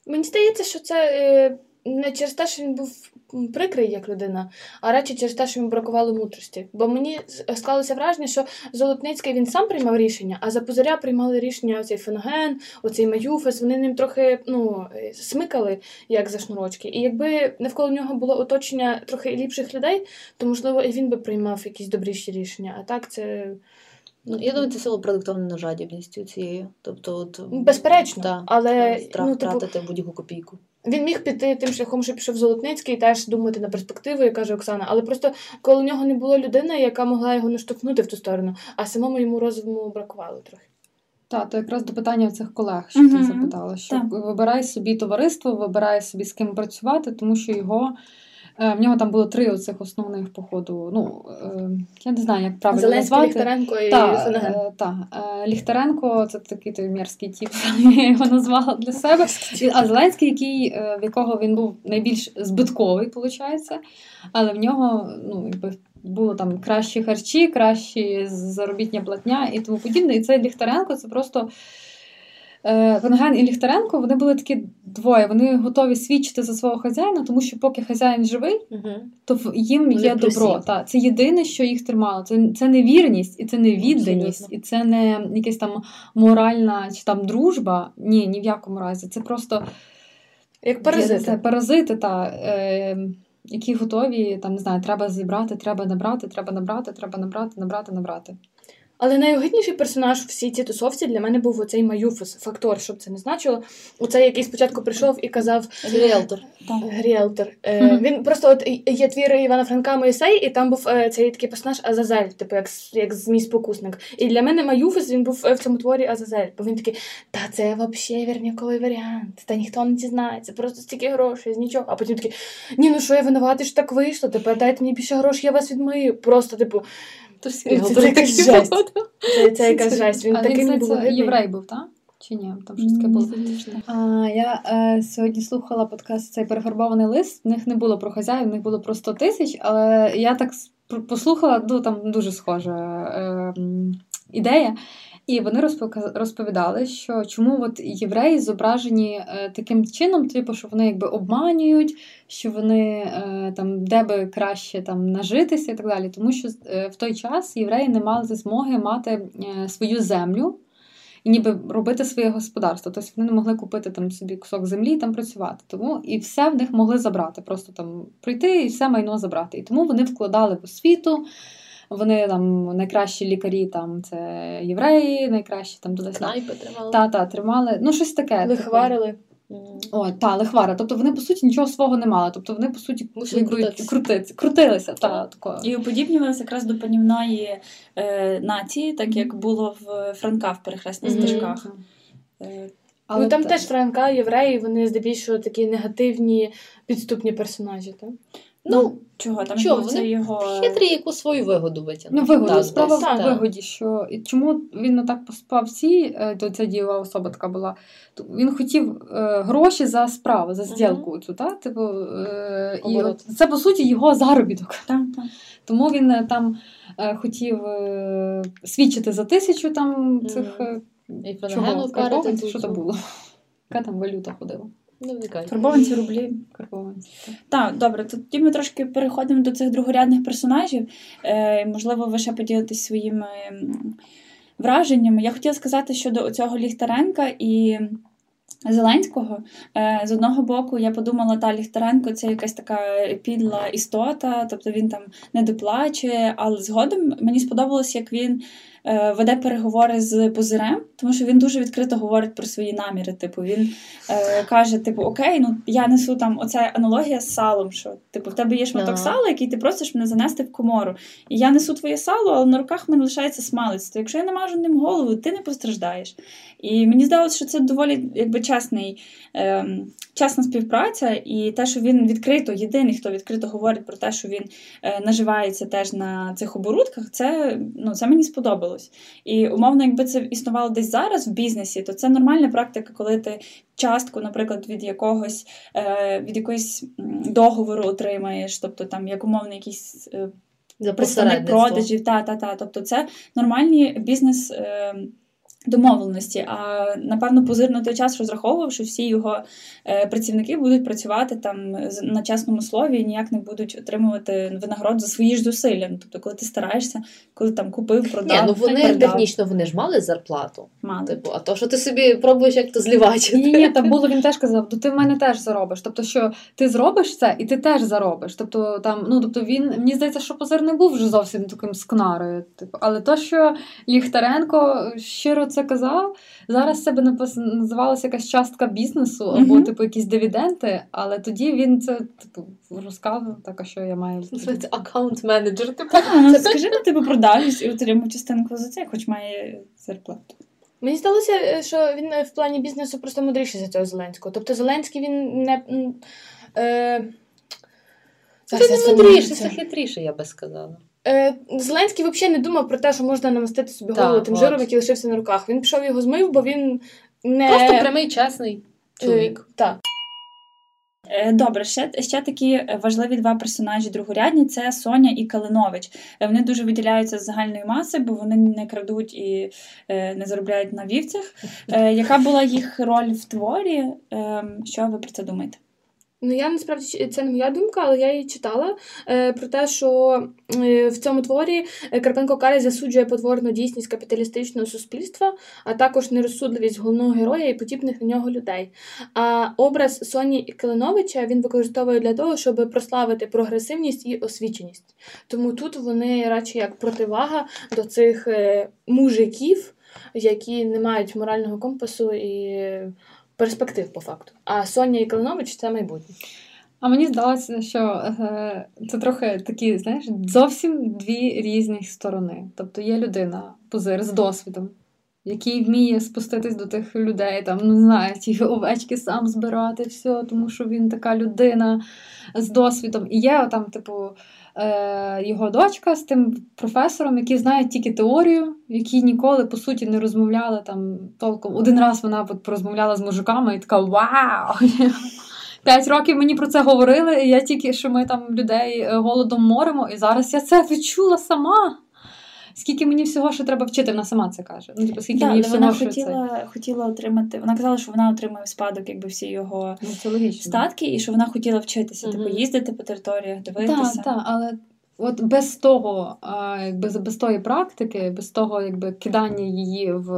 Мені здається, що це е, не через те, що він був прикрий як людина, а радше через те, що йому бракувало мудрості. Бо мені склалося враження, що Золотницький він сам приймав рішення, а за позоря приймали рішення оцей феноген, оцей Маюфес. Вони ним трохи ну, е, смикали, як за шнурочки. І якби навколо нього було оточення трохи ліпших людей, то можливо і він би приймав якісь добріші рішення. А так це Ну, я думаю, це сило продуктовною жадібністю цією. Тобто, от, безперечно, да, але страх ну, типу, втратити будь-яку копійку. Він міг піти тим шляхом, що пішов Золотницький, і теж думати на перспективу, як каже Оксана. Але просто коли у нього не було людини, яка могла його наштовхнути в ту сторону, а самому йому розуму бракувало трохи. Так, то якраз до питання цих колег, що ти запитала, що Так. вибирай собі товариство, вибирай собі з ким працювати, тому що його. Е, В нього там було три оцих основних походу. Ну е, я не знаю, як правильно Зеленський, назвати. Ліхтаренко і Та, е, та. Ліхтаренко це такий той мерзкий тіп, (laughs) я його назвала для себе. А Зеленський, який, в якого він був найбільш збитковий, виходить, але в нього ну, якби, було там кращі харчі, кращі заробітня платня і тому подібне. І цей Ліхтаренко це просто. Е, Венган і Ліхтаренко вони були такі двоє. Вони готові свідчити за свого хазяїна, тому що поки хазяїн живий, Угу. то їм Вони є добро. Та це єдине, що їх тримало. Це, це не вірність, і це не відданість, Абсолютно. і це не якась там моральна чи там дружба. Ні, ні в якому разі. Це просто Як паразити. Це паразити, та, е, які готові, там не знаю, треба зібрати, треба набрати, треба набрати, треба набрати, набрати, набрати. Але найогидніший персонаж у всій цій тусовці для мене був оцей Маюфес, фактор, щоб це не значило. Оцей, який спочатку прийшов і казав Ріелтор. так. Ріелтор. Е, Він просто от є твір Івана Франка Моїсей, і там був е, цей такий персонаж Азазель, типу як, як змій спокусник. І для мене Маюфес він був е, в цьому творі Азазель. Бо він такий, та це взагалі вірняковий варіант, та ніхто не дізнається, просто стільки грошей, з нічого. А потім такий, ні, ну що я винуватий, що так вийшло, тепер дайте мені більше грошей, я вас відмию. Просто, типу, То серіал Це якась жесть. це, якась жесть. Він такий він, був єврей був, так? Чи ні? Там щось таке було. А, я е, сьогодні слухала подкаст цей перефарбований лист. В них не було про хазяїв, в них було про 100 тисяч, але я так послухала, ну там дуже схожа е, ідея. І вони розповідали, що чому от євреї зображені е, таким чином, типу, що вони якби обманюють, що вони е, там де би краще там нажитися і так далі. Тому що е, в той час євреї не мали змоги мати свою землю і ніби робити своє господарство. Тобто вони не могли купити там собі кусок землі і там працювати. Тому і все в них могли забрати, просто там прийти і все майно забрати. І тому вони вкладали в освіту. Вони там найкращі лікарі, там це євреї, найкращі там туди Снайпи тримали. та та тримали. Ну щось таке. типу. Лихварили. О, та, лихвара. Тобто вони, по суті, нічого свого не мали. Тобто вони, по суті, якби крутитися. крутилися. Та, такою. І уподібнювалися якраз до панівної е, нації, так як було в Франка в перехресних Мгм. стежках. Е, Але ну там та- теж Франка, євреї, вони здебільшого такі негативні підступні персонажі. Так? Ну, чого там чого, був це його хитрі яку свою вигоду витягнути. Ну, вигоду. Так, Справа десь, в так. вигоді, що і чому він так поспав всі, е, то ця дієва особа така була. Він хотів е, гроші за справу, за зділку цю, та? Типу, е, і от це по суті його заробіток. Так, так. Тому він е, там е, хотів е, свідчити за тисячу там цих І чого, карити. що то було. Яка там валюта ходила? Карбованці рублі. Карбованці. так. Добре, тоді ми трошки переходимо до цих другорядних персонажів. Е, можливо, ви ще поділитесь своїми враженнями. Я хотіла сказати щодо цього Ліхтаренка і Зеленського. Е, з одного боку, я подумала, та Ліхтаренко це якась така підла істота, тобто він там не доплачує. Але згодом мені сподобалось, як він веде переговори з позирем, тому що він дуже відкрито говорить про свої наміри. Типу, він е, каже: типу, окей, ну я несу там оця аналогія з салом. Що типу, в тебе є шматок Ага. сала, який ти просиш мене занести в комору. І я несу твоє сало, але на руках в мене лишається смалець. То якщо я намажу ним голову, ти не постраждаєш. І мені здалося, що це доволі якби чесний, ем, чесна співпраця, і те, що він відкрито, єдиний, хто відкрито говорить про те, що він е, наживається теж на цих оборудках, це, ну, це мені сподобалось. І умовно, якби це існувало десь зараз в бізнесі, то це нормальна практика, коли ти частку, наприклад, від якогось е, від якоїсь договору отримаєш, тобто там як умовно якийсь е, За представник продажів, та, та, та. Тобто це нормальні бізнес. Домовленості, а напевно позир на той час розраховував, що всі його е, працівники будуть працювати там з- на чесному слові і ніяк не будуть отримувати винагород за свої ж зусилля. Ну, Тобто, коли ти стараєшся, коли там купив, Ні, продав, ну вони передав, технічно вони ж мали зарплату. мали. Типу, а то, що ти собі пробуєш як то злівачити. Ні, ні, там було, він теж казав, то ти в мене теж заробиш. Тобто, що ти зробиш це, і ти теж заробиш. Тобто, там, ну тобто він мені здається, що позир не був вже зовсім таким скнарою. Типу, але то, що Ліхтаренко щиро це казав, зараз це би називалося якась частка бізнесу або Мгм. типу якісь дивіденти. Але тоді він це типу розказував, так а що я маю. Називається аккаунт-менеджер. Типу. Та, ну скажи, ну типу продав і отримав частинку за це, хоч має зарплату. Мені здалося, е, що він е, в плані бізнесу просто мудріший за цього Зеленського. Тобто Зеленський він не. Е... Це не мудріше, це хитріше, я би сказала. Е, Зеленський взагалі не думав про те, що можна намастити собі Так, голову тим от. жиром, який лишився на руках. Він пішов його змив, бо він не Просто прямий, чесний чоловік. Е, так. Е, Добре, ще, ще такі важливі два персонажі другорядні це Соня і Калинович. Е, Вони дуже виділяються з загальної маси, бо вони не крадуть і е, не заробляють на вівцях. Е, Яка була їх роль в творі? Е, Що ви про це думаєте? Ну, я насправді це не моя думка, але я її читала е, про те, що е, в цьому творі е, Карпенко Карий засуджує потворну дійсність капіталістичного суспільства, а також нерозсудливість головного героя і подібних на нього людей. А образ Соні Килиновича він використовує для того, щоб прославити прогресивність і освіченість. Тому тут вони радше як противага до цих е, мужиків, які не мають морального компасу і перспектив по факту. А Соня і Калинович це майбутнє. А мені здалося, що е, це трохи такі, знаєш, зовсім дві різні сторони. Тобто є людина, позир з досвідом, який вміє спуститись до тих людей, там, не знаю, ті овечки сам збирати, все, тому що він така людина з досвідом. І є там, типу, його дочка з тим професором, який знає тільки теорію, які ніколи, по суті, не розмовляли там толком. Один раз вона порозмовляла з мужиками і така вау! (laughs) П'ять років мені про це говорили, і я тільки що ми там людей е, голодом моримо, і зараз я це відчула сама. Скільки мені всього що треба вчити, вона сама це каже. Ну, типу, скільки Да, мені але всього вона що це. хотіла, хотіла отримати. Вона казала, що вона отримує в спадок якби всі його Ну, статки, і що вона хотіла вчитися, типу Мгм. їздити по територіях, дивитися. Так, так, але от без того, якби без тої практики, без того, якби кидання її в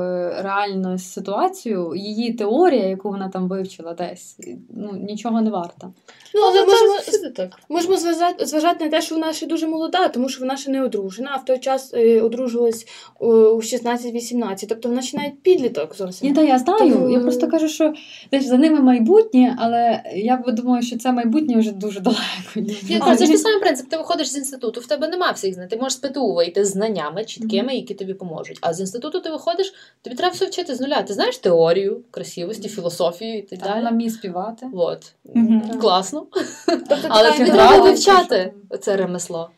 реальну ситуацію, її теорія, яку вона там вивчила десь, ну нічого не варта. Ну, але це можемо, так. можемо зважати, зважати на те, що вона ще дуже молода, тому що вона ще не одружена, а в той час е, одружувалась е, у 16-18, тобто вона ще навіть підліток зовсім. Ні, та я знаю. Тому- Я просто кажу, що десь за ними майбутнє, але я думаю, що це майбутнє вже дуже далеко. Ні, це ж той самий принцип. Ти виходиш з інституту, інституту в тебе нема всіх знань. Ти можеш з ПТУ вийти з знаннями чіткими, які тобі поможуть. А з інституту ти виходиш, тобі треба все вчити з нуля. Ти знаєш теорію, красивості, філософію і так Там далі. Намі співати. От. Класно. Тобто Але тобі треба вивчати це ремесло.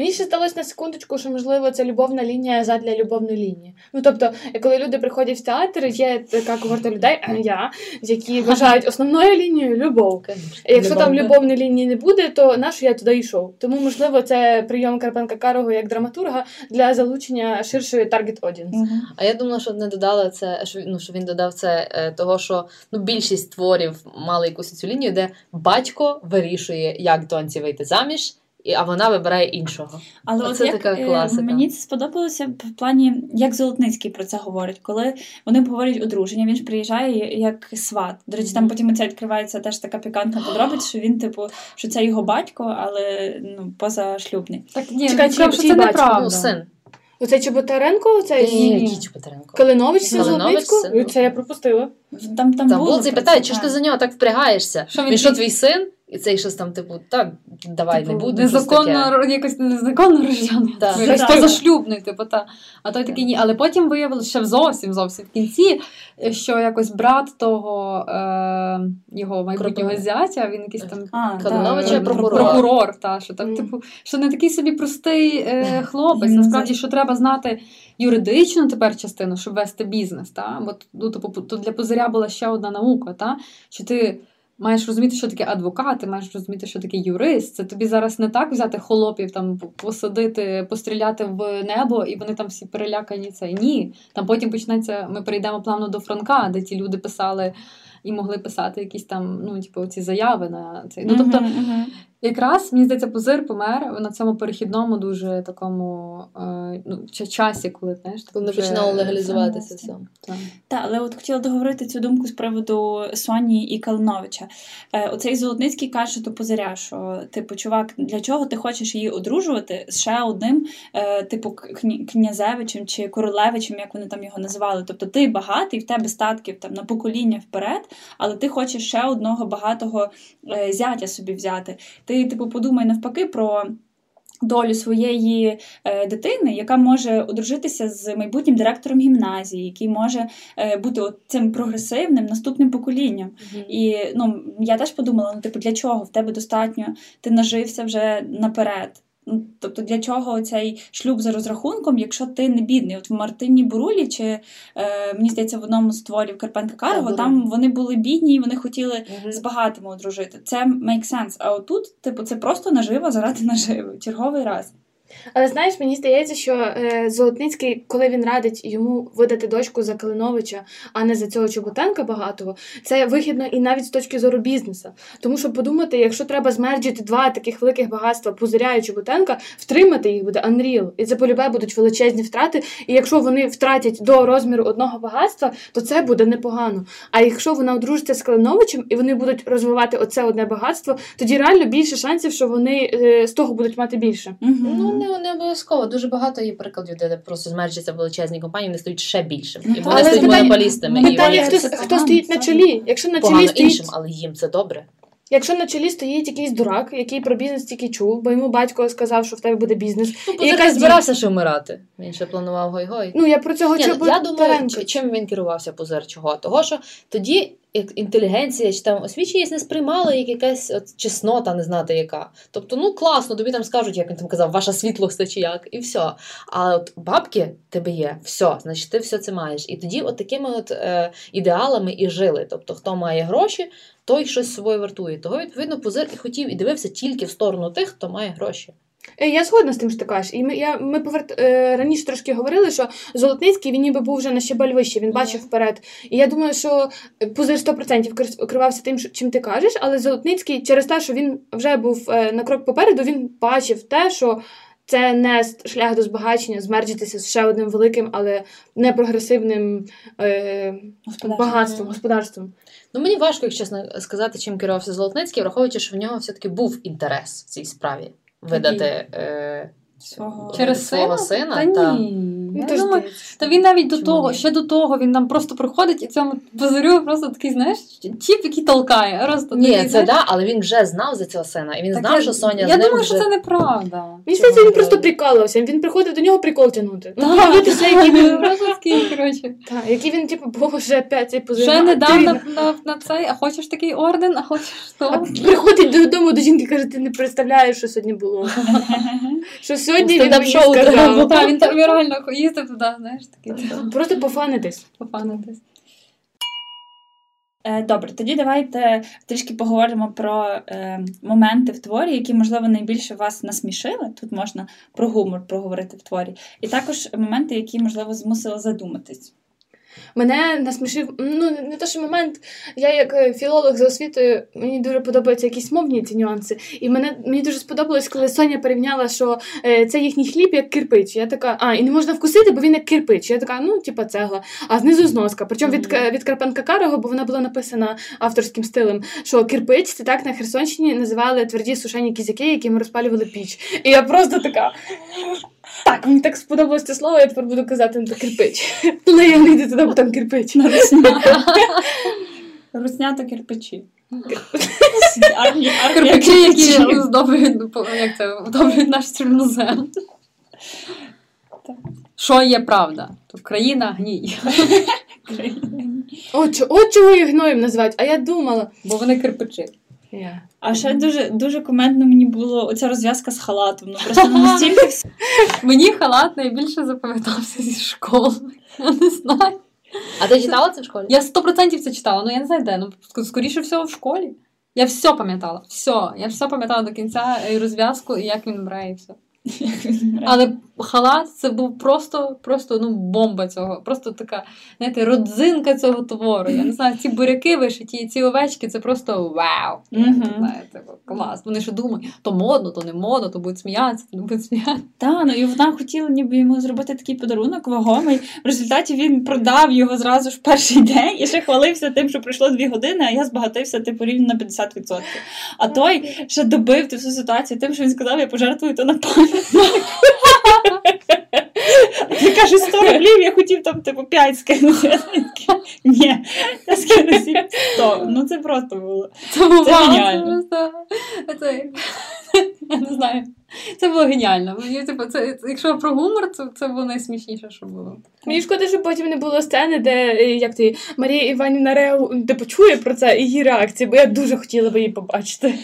Мені ще здалось на секундочку, що можливо це любовна лінія задля любовної лінії. Ну тобто, коли люди приходять в театр, є така когорта людей, а я, які (laughs) вважають основною лінією любов. Якщо там любовної лінії не буде, то нащо я туди йшов? Тому можливо це прийом Карпенка Карого як драматурга для залучення ширшої таргет одінс. А я думала, що не додали це, що, ну, що він додав це е, того, що ну, більшість творів мали якусь цю лінію, де батько вирішує, як доньці вийти заміж, а вона вибирає іншого. Але Оце от як, така е, класика. мені це сподобалося в плані, як Золотницький про це говорить. Коли вони обговорюють одруження, він ж приїжджає як сват. До речі, там потім це відкривається теж така пікантна подробиць, що він, типу, що це його батько, але ну, позашлюбний. Так ні, Чекай, чий- що це батько? неправда. Ну, син. Оцей Чеботаренко, цей Ні, ні. Ні, Кіч Калинович Золотницького? син. Це я пропустила. Там, там, Там було було цей про питає, чи ж ти за нього так впрягаєшся? Що він він що твій син? І цей щось там, типу, та давай Типу, не буде. Незаконно, якось незаконно рождений. Так. Якось Так. позашлюбний, типу, та. А той такий ні. Але потім виявилося ще зовсім зовсім в кінці, що якось брат того е, його майбутнього зятя, він якийсь там. А, Калиновича так. прокурор. Прокурор, та, що там, типу, що не такий собі простий е, хлопець. Ну, Насправді, що треба знати юридичну тепер частину, щоб вести бізнес. Та? Бо ну, типу, тут для позиря була ще одна наука, та? що ти. Маєш розуміти, що таке адвокат, ти маєш розуміти, що таке юрист. Це тобі зараз не так взяти холопів, там посадити, постріляти в небо, і вони там всі перелякані. Це ні. Там потім почнеться. Ми перейдемо плавно до Франка, де ті люди писали і могли писати якісь там, ну, типу, ці заяви на цей. Ну, тобто, Мгм, мгм. Якраз мені здається, позир помер на цьому перехідному дуже такому е, ну, часі, коли знаєш, Коли вже- починало легалізуватися все. Так. Так, але от хотіла договорити цю думку з приводу Соні і Калиновича. Е, оцей Золотницький каже до Позиря, що типу, чувак, для чого ти хочеш її одружувати з ще одним, е, типу, князевичем чи королевичем, як вони там його називали. Тобто ти багатий, в тебе статків там на покоління вперед, але ти хочеш ще одного багатого е, зятя собі взяти. Ти, типу, подумай навпаки про. Долю своєї е, дитини, яка може одружитися з майбутнім директором гімназії, який може е, бути от цим прогресивним наступним поколінням. І ну я теж подумала: ну, типу, для чого в тебе достатньо? Ти нажився вже наперед. Ну, Тобто для чого цей шлюб за розрахунком, якщо ти не бідний? От в Мартині Бурулі, чи е, мені здається, в одному з творів Карпенка Карго там вони були бідні, і вони хотіли Мгм. з багатими одружити. Це make sense. А отут, типу, це просто нажива заради наживи. Черговий раз. Але знаєш, мені здається, що е, Золотницький, коли він радить йому видати дочку за Калиновича, а не за цього Чоботенка багатого, це вигідно і навіть з точки зору бізнесу. Тому що подумати, якщо треба змерджити два таких великих багатства Пузиря і Чоботенка, втримати їх буде Unreal. І це полюбе будуть величезні втрати. І якщо вони втратять до розміру одного багатства, то це буде непогано. А якщо вона одружиться з Калиновичем і вони будуть розвивати оце одне багатство, тоді реально більше шансів, що вони е, з того будуть мати більше. Мгм. Не, не обов'язково. Дуже багато є прикладів, де просто змерджаться величезні компанії, вони стають ще більшим. І вони стають монополістами. Питання, хто, хто стоїть на чолі. Якщо на чолі погано стоїть іншим, але їм це добре. Якщо на чолі стоїть якийсь дурак, який про бізнес тільки чув, бо йому батько сказав, що в тебе буде бізнес. Ну, І якась збирався ще вмирати. Він ще планував гой-гой. Ну я про цього Ні, чого я думаю, чи- чим він керувався позир чого? Того, що тоді як інтелігенція чи там освіченість не сприймала як якась от чеснота, не знати яка. Тобто, ну класно, тобі там скажуть, як він там казав, ваша світлость чи як, і все. А от бабки тебе є, все, значить, ти все це маєш. І тоді от такими от е, ідеалами і жили. Тобто, хто має гроші, той щось з собою вартує. Того, відповідно, позир і хотів і дивився тільки в сторону тих, хто має гроші. Е, Я згодна з тим, що ти кажеш. І ми, я, ми поверт... е, раніше трошки говорили, що Золотницький він ніби був вже на щебель вище, він бачив вперед. І я думаю, що Пузир 100% кер- керувався тим, чим ти кажеш, але Золотницький через те, що він вже був е, на крок попереду, він бачив те, що. Це не шлях до збагачення, змерджитися з ще одним великим, але не прогресивним е, багатством, господарством. Ну, мені важко, як чесно сказати, чим керувався Золотницький, враховуючи, що в нього все-таки був інтерес в цій справі видати е, Свого Через свого сина? сина. Та та. ні. Я теж думаю. Та він навіть до Чому того, ні? ще до того, він нам просто приходить і цьому базарю просто такий, знаєш, чіп, який толкає. Просто Ні, такий, це знаєш, да, але він вже знав за цього сина. І він так знав, я- що Соня Я з ним думаю, вже... що це неправда. Він Чому здається, він просто прикалувався. Він приходив до нього прикол тягнути. Ну, Так, дивитися, який він. (laughs) Просто такий, коротше. Так, який він, типу, був вже опять цей позив. Ще недавно на, на цей, а хочеш такий орден, а хочеш А то. приходить додому до жінки каже, ти не представляєш, що сьогодні було. (laughs) Що сьогодні він мені Ну, сказав. він реально їздив туди, знаєш, такий Просто пофанитись. пофанитись. Е, Добре, тоді давайте трішки поговоримо про е, моменти в творі, які, можливо, найбільше вас насмішили. Тут можна про гумор проговорити в творі. І також моменти, які, можливо, змусили задуматись. Мене насмішив, ну не те, що момент. Я як е, філолог за освітою, мені дуже подобаються якісь мовні ці нюанси. І мене мені дуже сподобалось, коли Соня порівняла, що е, це їхній хліб як кирпич. Я така, а, і не можна вкусити, бо він як кирпич. Я така, ну, типа цегла. А знизу зноска. Причому від, Мгм. від Карпенка Карого, бо вона була написана авторським стилем, що кирпич це так на Херсонщині називали тверді сушені кізяки, якими розпалювали піч. І я просто така. Так, мені так сподобалось це слово, я тепер буду казати на кирпич. (laughs) Ну, я не йду туди, бо там кирпич. На руснято. (laughs) Руснято кирпичі. Кирпичі, які кирпичів. оздоблюють, ну, по- як це, оздоблюють наш. Так. Що є правда? Тут країна гній. От чого їх гноєм називають, а я думала. Бо вони кирпичі. А ще дуже, дуже коментно мені було оця розв'язка з халатом. Ну просто ну, настільки все. Мені халат найбільше запам'ятався зі школи. Я не знаю. А ти читала це в школі? Я сто процентів це читала, ну я не знаю де. Ну скоріше всього в школі. Я все пам'ятала. Все. Я все пам'ятала до кінця і розв'язку, і як він брає, і все. Але халат це був просто, просто ну, бомба цього. Просто така, знаєте, родзинка цього твору. Я не знаю, ці буряки вишиті, ці овечки це просто вау. Мгм. Знаєте, клас. Вони ще думають, то модно, то не модно, то будуть сміятися, то не будуть сміятися. Та, ну і вона хотіла ніби йому зробити такий подарунок вагомий. В результаті він продав його зразу ж в перший день і ще хвалився тим, що пройшло дві години, а я збагатився типу рівно на 50%. А той ще добив всю ситуацію тим, що він сказав, я пожертвую то на пам'ять. (laughs) Ти каже 100 рублів, я хотів там типу 5 скинути. Ні, я скину 100. Ну це просто було. Це було Це геніально. Це, це, я не знаю. Це було геніально. Мені, типу, це, якщо про гумор, це, це було найсмішніше, що було. Мені шкода, що потім не було сцени, де е, як ти Марія Іванівна реагу де почує про це і її реакції, бо я дуже хотіла би її побачити.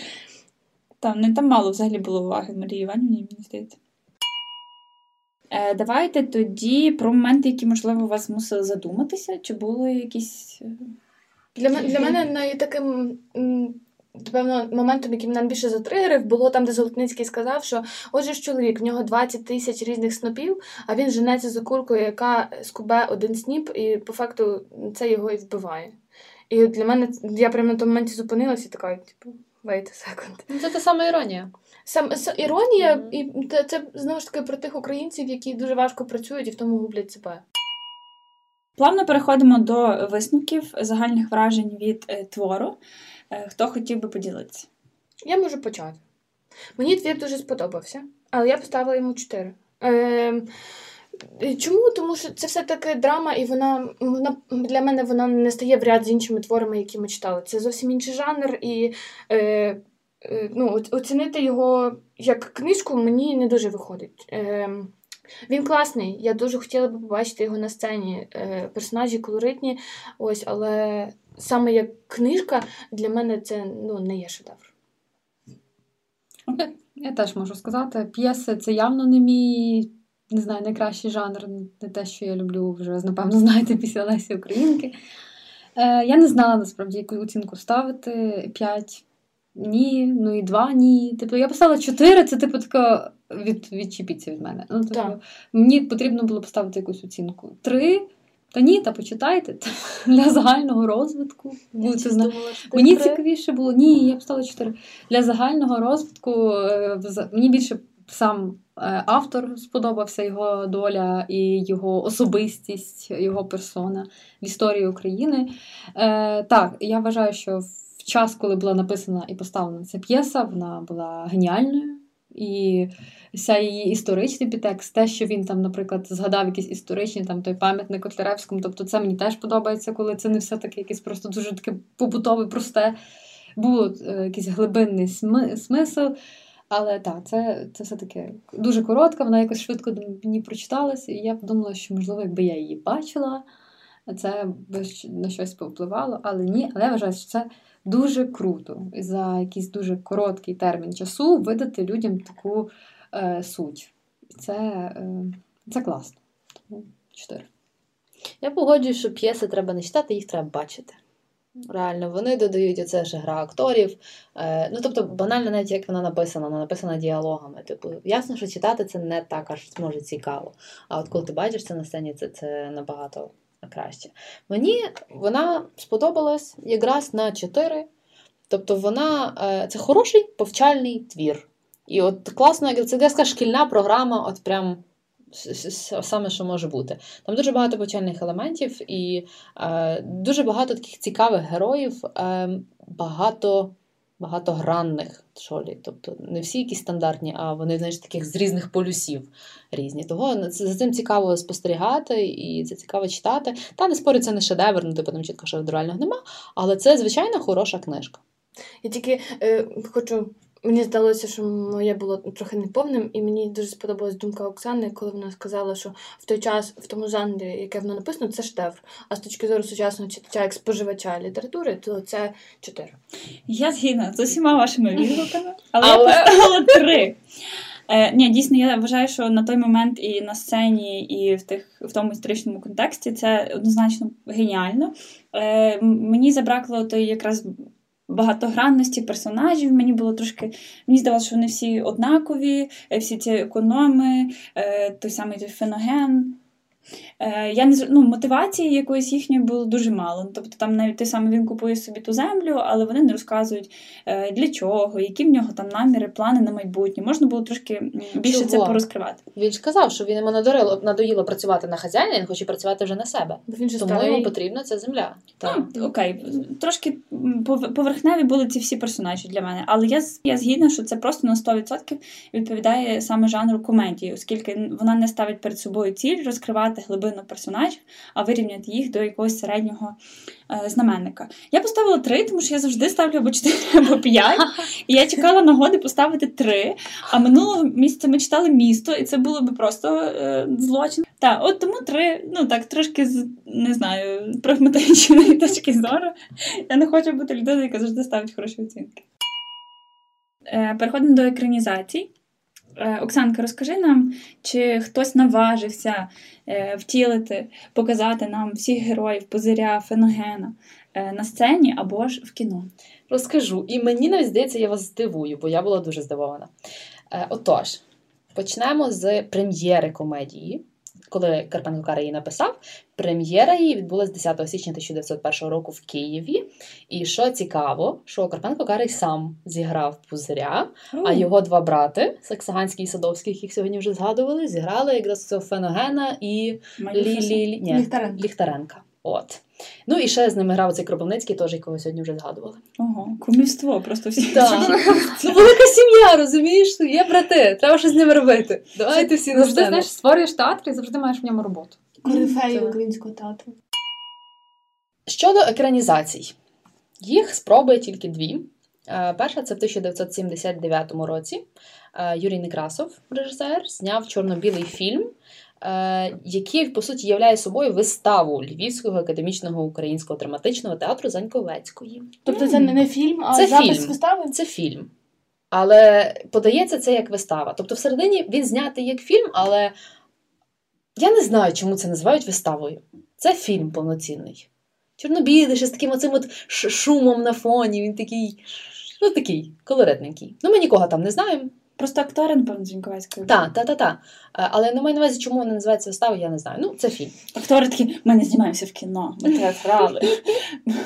Там не там мало взагалі було уваги Марії Іванівні, мені здається. Е, давайте тоді про моменти, які, можливо, вас змусили задуматися, чи були якісь. е, Для, мен- для мене найтаким. Певно, моментом, який мене більше затригерив, було там, де Золотницький сказав, що отже ж чоловік, в нього 20 тисяч різних снопів, а він женеться за куркою, яка скубе один сніп, і по факту це його і вбиває. І для мене я прямо на тому моменті зупинилася і така, типу, wait a second. Ну, Це та сама іронія. Сам с- іронія, і це, це знову ж таки про тих українців, які дуже важко працюють і в тому гублять себе. Плавно переходимо до висновків загальних вражень від е, твору. Е, хто хотів би поділитися? Я можу почати. Мені твір дуже сподобався, але я поставила йому 4. Е, чому? Тому що це все-таки драма, і вона, вона для мене вона не стає в ряд з іншими творами, які ми читали. Це зовсім інший жанр, і е, ну, оцінити його як книжку мені не дуже виходить. Е, він класний, я дуже хотіла би побачити його на сцені. Е, персонажі колоритні, ось, але саме як книжка для мене це ну, не є шедевр. Я теж можу сказати, п'єси це явно не мій, не знаю, найкращий жанр, не те, що я люблю вже, напевно, (laughs) знаєте, після Лесі Українки. Е, я не знала насправді, яку оцінку ставити. 5 ні, ну і 2 ні. Типу, я поставила 4, це типу така від, відчепіться від мене. Ну, типу, Так. мені потрібно було поставити якусь оцінку. 3. Та ні, та почитайте (laughs) для загального розвитку. Будете зна- Мені цікавіше було, ні, я б стала 4. Для загального розвитку е, мені більше сам е, автор сподобався його доля і його особистість, його персона в історії України. Е, так, я вважаю, що в час, коли була написана і поставлена ця п'єса, вона була геніальною. І вся її історичний підтекст, те, що він там, наприклад, згадав якісь історичні там той пам'ятник Котляревському. Тобто, це мені теж подобається, коли це не все таке якесь просто дуже таке побутове, просте. Було е, якийсь глибинний сми- смисл. Але так, це, це все-таки дуже коротка, вона якось швидко мені прочиталась, і я подумала, що, можливо, якби я її бачила, це би на щось повпливало, але ні, але я вважаю, що це дуже круто за якийсь дуже короткий термін часу видати людям таку е, суть. Це, е, це класно. Тому чотири. Я погоджуюсь, що п'єси треба не читати, їх треба бачити. Реально, вони додають оце ж гра акторів. Е, ну, тобто, банально, навіть як вона написана, вона написана діалогами. Типу, ясно, що читати це не так аж може цікаво. А от коли ти бачиш це на сцені, це, це набагато краще. Мені вона сподобалась якраз на 4. Тобто, вона е, це хороший повчальний твір. І от класно, як це яка шкільна програма, от прям саме, що може бути. Там дуже багато повчальних елементів і е, дуже багато таких цікавих героїв, е, багато, багатогранних, шолі. лі. Тобто не всі якісь стандартні, а вони знаєш, таких з різних полюсів різні. Того це- за цим цікаво спостерігати і це цікаво читати. Та не спорю, це не шедевр, ну типу там чітко шедеврального нема, але це звичайно хороша книжка. Я тільки е, хочу. Мені здалося, що моє було трохи неповним, і мені дуже сподобалась думка Оксани, коли вона сказала, що в той час, в тому жанрі, яке воно написано, це шедевр. А з точки зору сучасного читача як споживача літератури, то це чотири. Я згідна з усіма вашими відгуками, але, Але- я поставила три. Е, ні, дійсно, я вважаю, що на той момент і на сцені, і в тих в тому історичному контексті це однозначно геніально. Е, мені забракло той якраз багатогранності персонажів. Мені було трошки. Мені здавалося, що вони всі однакові, е, всі ці економи, е, той самий той феноген. Е, я не ну, мотивації якоїсь їхньої було дуже мало. Тобто там навіть те саме він купує собі ту землю, але вони не розказують е, для чого, які в нього там наміри, плани на майбутнє. Можна було трошки більше це порозкривати. Він ж казав, що він йому надоїло, надоїло працювати на хазяїна, він хоче працювати вже на себе. Він же Тому старий. йому потрібна ця земля. Так. Ну, окей, трошки поверхневі були ці всі персонажі для мене, але я, я згідна, що це просто на 100% відповідає саме жанру комедії, оскільки вона не ставить перед собою ціль розкривати глибину персонажів, а вирівняти їх до якогось середнього е, знаменника. Я поставила 3, тому що я завжди ставлю або 4, (laughs) або 5. І я чекала нагоди поставити 3. А минулого місяця ми читали місто, і це було би просто е, злочин. Так, от тому 3, ну так, трошки з не знаю, прагматичної (laughs) точки зору. Я не хочу бути людиною, яка завжди ставить хороші оцінки. Е, переходимо до екранізацій. Е, Оксанка, розкажи нам, чи хтось наважився е, втілити, показати нам всіх героїв Позиря, Феногена е, на сцені або ж в кіно. Розкажу. І мені навіть здається, я вас здивую, бо я була дуже здивована. Отож, почнемо з прем'єри комедії. Коли Карпенко Кара її написав, прем'єра її відбулася 10 січня 1901 року в Києві. І що цікаво, що Карпенко Карий сам зіграв Пузиря, а його два брати, Саксаганський і Садовський, яких сьогодні вже згадували, зіграли якраз цього Феногена і Лі... Лі... Лі... ні, Ліхтаренка. Ліхтаренка. От. Ну і ще з ними грав цей Кропивницький, теж якого сьогодні вже згадували. Ого, кумівство, просто всі. Так. Ну, велика сім'я, розумієш? Є брати, треба щось з ними робити. Давайте всі на Завжди знаєш, створюєш театр і завжди маєш в ньому роботу. Корифеї українського театру. Щодо екранізацій, їх спроби тільки дві. Е, Перша це в 1979 році. Е, Юрій Некрасов, режисер, зняв чорно-білий фільм, який, по суті, являє собою виставу Львівського академічного українського драматичного театру Заньковецької. Тобто це не, не фільм, а Це запис фільм. вистави? Це фільм. Але подається це як вистава. Тобто, всередині він знятий як фільм, але я не знаю, чому це називають виставою. Це фільм повноцінний. Чорнобілий, ще з таким оцим от шумом на фоні. Він такий, ну такий, колоритненький. Ну, ми нікого там не знаємо. Просто актори, напевно, Джінковецької. Так, та, та, та. Але на маю на увазі, чому вона називається виставою, я не знаю. Ну, це фільм. Актори такі, ми не знімаємося в кіно, ми театрали.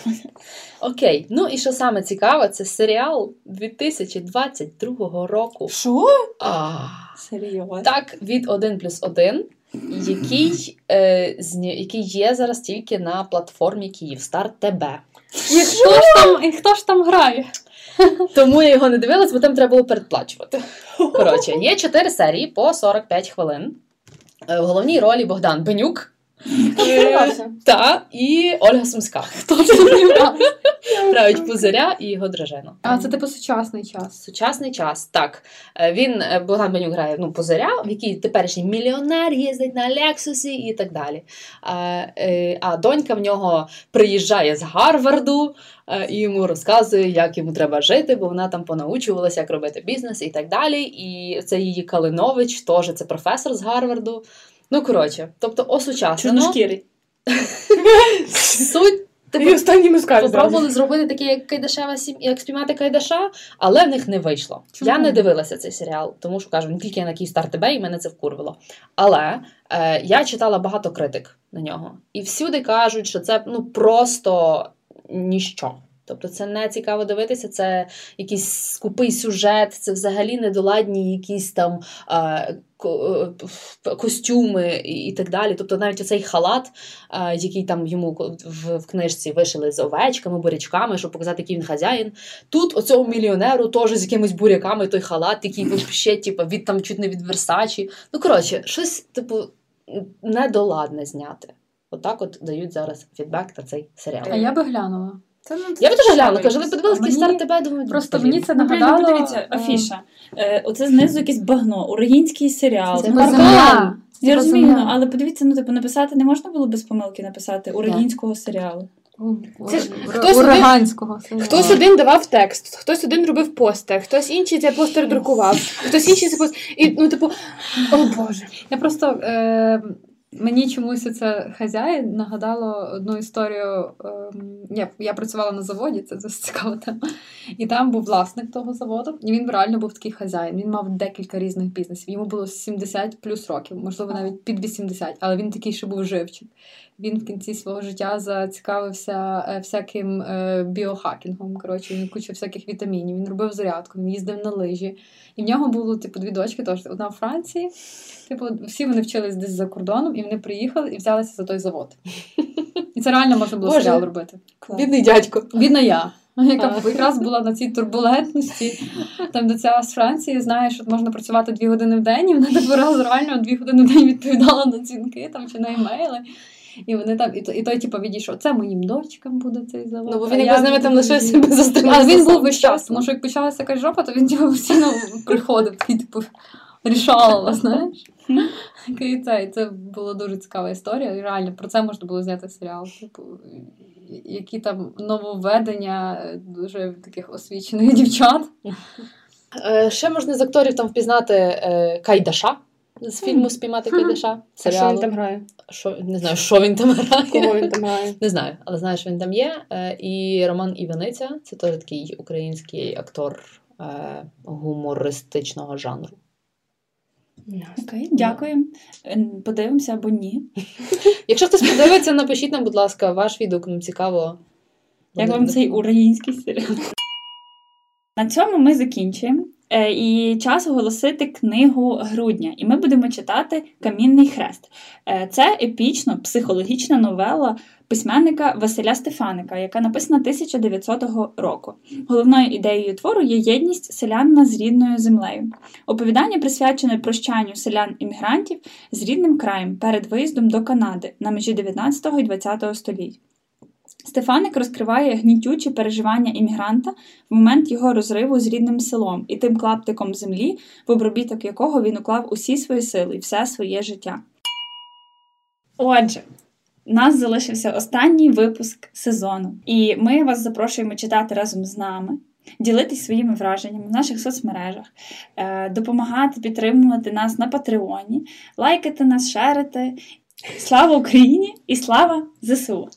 (laughs) Окей. Ну і що саме цікаве, це серіал 2022 року. Що? Серйозно. Так, від 1 плюс 1. який, е, який є зараз тільки на платформі Київстар ТБ. І хто ж там, і хто ж там грає? Тому я його не дивилась, бо там треба було передплачувати. Коротше, є чотири серії по 45 хвилин. Е, В головній ролі Богдан Бенюк Сподівався. та і Ольга Сумська. Хто грає? (laughs) (laughs) Грають Пузиря і його дружину. А це типу сучасний час. Сучасний час, так. Е, Він е, Богдан Бенюк грає ну, позиря, в якій теперішній мільйонер їздить на Лексусі і так далі. А, е, а донька в нього приїжджає з Гарварду і йому розказує, як йому треба жити, бо вона там понаучувалася, як робити бізнес і так далі. І це її Калинович, теж це професор з Гарварду. Ну, коротше, тобто осучаснено. Чорношкірий. (laughs) Суть І останніми скажу. Спробували зробити таке, як Кайдашева сім'я, як спіймати Кайдаша, але в них не вийшло. Чому? Я не дивилася цей серіал, тому що кажу, не тільки я на Київстар тебе, і мене це вкурвило. Але е, я читала багато критик на нього. І всюди кажуть, що це ну просто ніщо. Тобто це не цікаво дивитися, це якийсь скупий сюжет, це взагалі недоладні якісь там е, костюми і, так далі. Тобто навіть оцей халат, який там йому в, книжці вишили з овечками, бурячками, щоб показати, який він хазяїн. Тут оцьому мільйонеру теж з якимись буряками той халат, який вообще, типу, від там чуть не від Версачі. Ну коротше, щось, типу, недоладне зняти. Отак от дають зараз фідбек на цей серіал. А я би глянула. Це, ну, Я би теж глянула, кажу, ви подивилися мені- стар тебе, думаю, Просто мені це Ну, нагадало... ну, подивіться, е, афіша. Е, Оце знизу якесь багно, український серіал. Це Ну, земля. Я розумію, земля. але подивіться, ну типу написати не можна було без помилки написати українського серіалу. Це ж хтось один- ураганського. серіалу. Хтось один давав текст, хтось один робив постер, хтось інший цей постер друкував, хтось інший цей постер. І ну, типу, о Боже. Я просто е, мені чомусь це хазяїн нагадало одну історію. Е, я, я працювала на заводі, це досить цікава тема. І там був власник того заводу, і він реально був такий хазяїн. Він мав декілька різних бізнесів. Йому було 70 плюс років, можливо, навіть під 80, але він такий, що був живчик. Він в кінці свого життя зацікавився е, всяким е, біохакінгом. Коротше, він куча всяких вітамінів. Він робив зарядку, він їздив на лижі. І в нього було типу дві дочки, теж одна в Франції. Типу, всі вони вчились десь за кордоном, і вони приїхали і взялися за той завод. (laughs) І це реально можна було Боже. серіал робити. Бідний дядько. Бідна я, яка якраз була на цій турбулентності, там де ця з Франції знає, що можна працювати дві години в день, і вона типу раз реально дві години в день відповідала на дзвінки там чи на емейли. І вони там, і, то- і той, типу, відійшов, це моїм дочкам буде цей завод. Ну, бо він якби з ними там лишився без застрілити. Але він був весь час, тому що як почалася якась жопа, то він типу, постійно приходив, такий, типу, рішала, знаєш. Такий цей, це була дуже цікава історія. І реально про це можна було зняти серіал. Типу, які там нововведення е, дуже таких освічених (laughs) дівчат. Е, Ще можна з акторів там впізнати е, Кайдаша з фільму Спіймати Кайдаша. Що він там грає? Що, не знаю, що він там грає. Кого він там грає? Не знаю, але знаю, що він там є. І Роман Іваниця це теж такий український актор гумористичного жанру. Окей, дякую. Подивимося або ні. (laughs) Якщо хтось подивиться, напишіть нам, будь ласка, ваш відгук, нам цікаво. Як вам цей український серіал? На цьому ми закінчуємо. Е, І час оголосити книгу грудня. І ми будемо читати Камінний хрест. Е, Це епічно психологічна новела письменника Василя Стефаника, яка написана 1900 року. Головною ідеєю твору є єдність селянина з рідною землею. Оповідання присвячене прощанню селян-іммігрантів з рідним краєм перед виїздом до Канади на межі 19 і 20 століть. Стефаник розкриває гнітючі переживання іммігранта в момент його розриву з рідним селом і тим клаптиком землі, в обробіток якого він уклав усі свої сили і все своє життя. Отже, у нас залишився останній випуск сезону, і ми вас запрошуємо читати разом з нами. Ділитись своїми враженнями в наших соцмережах, е, допомагати підтримувати нас на Патреоні, лайкати нас, шерити. Слава Україні і слава ЗСУ!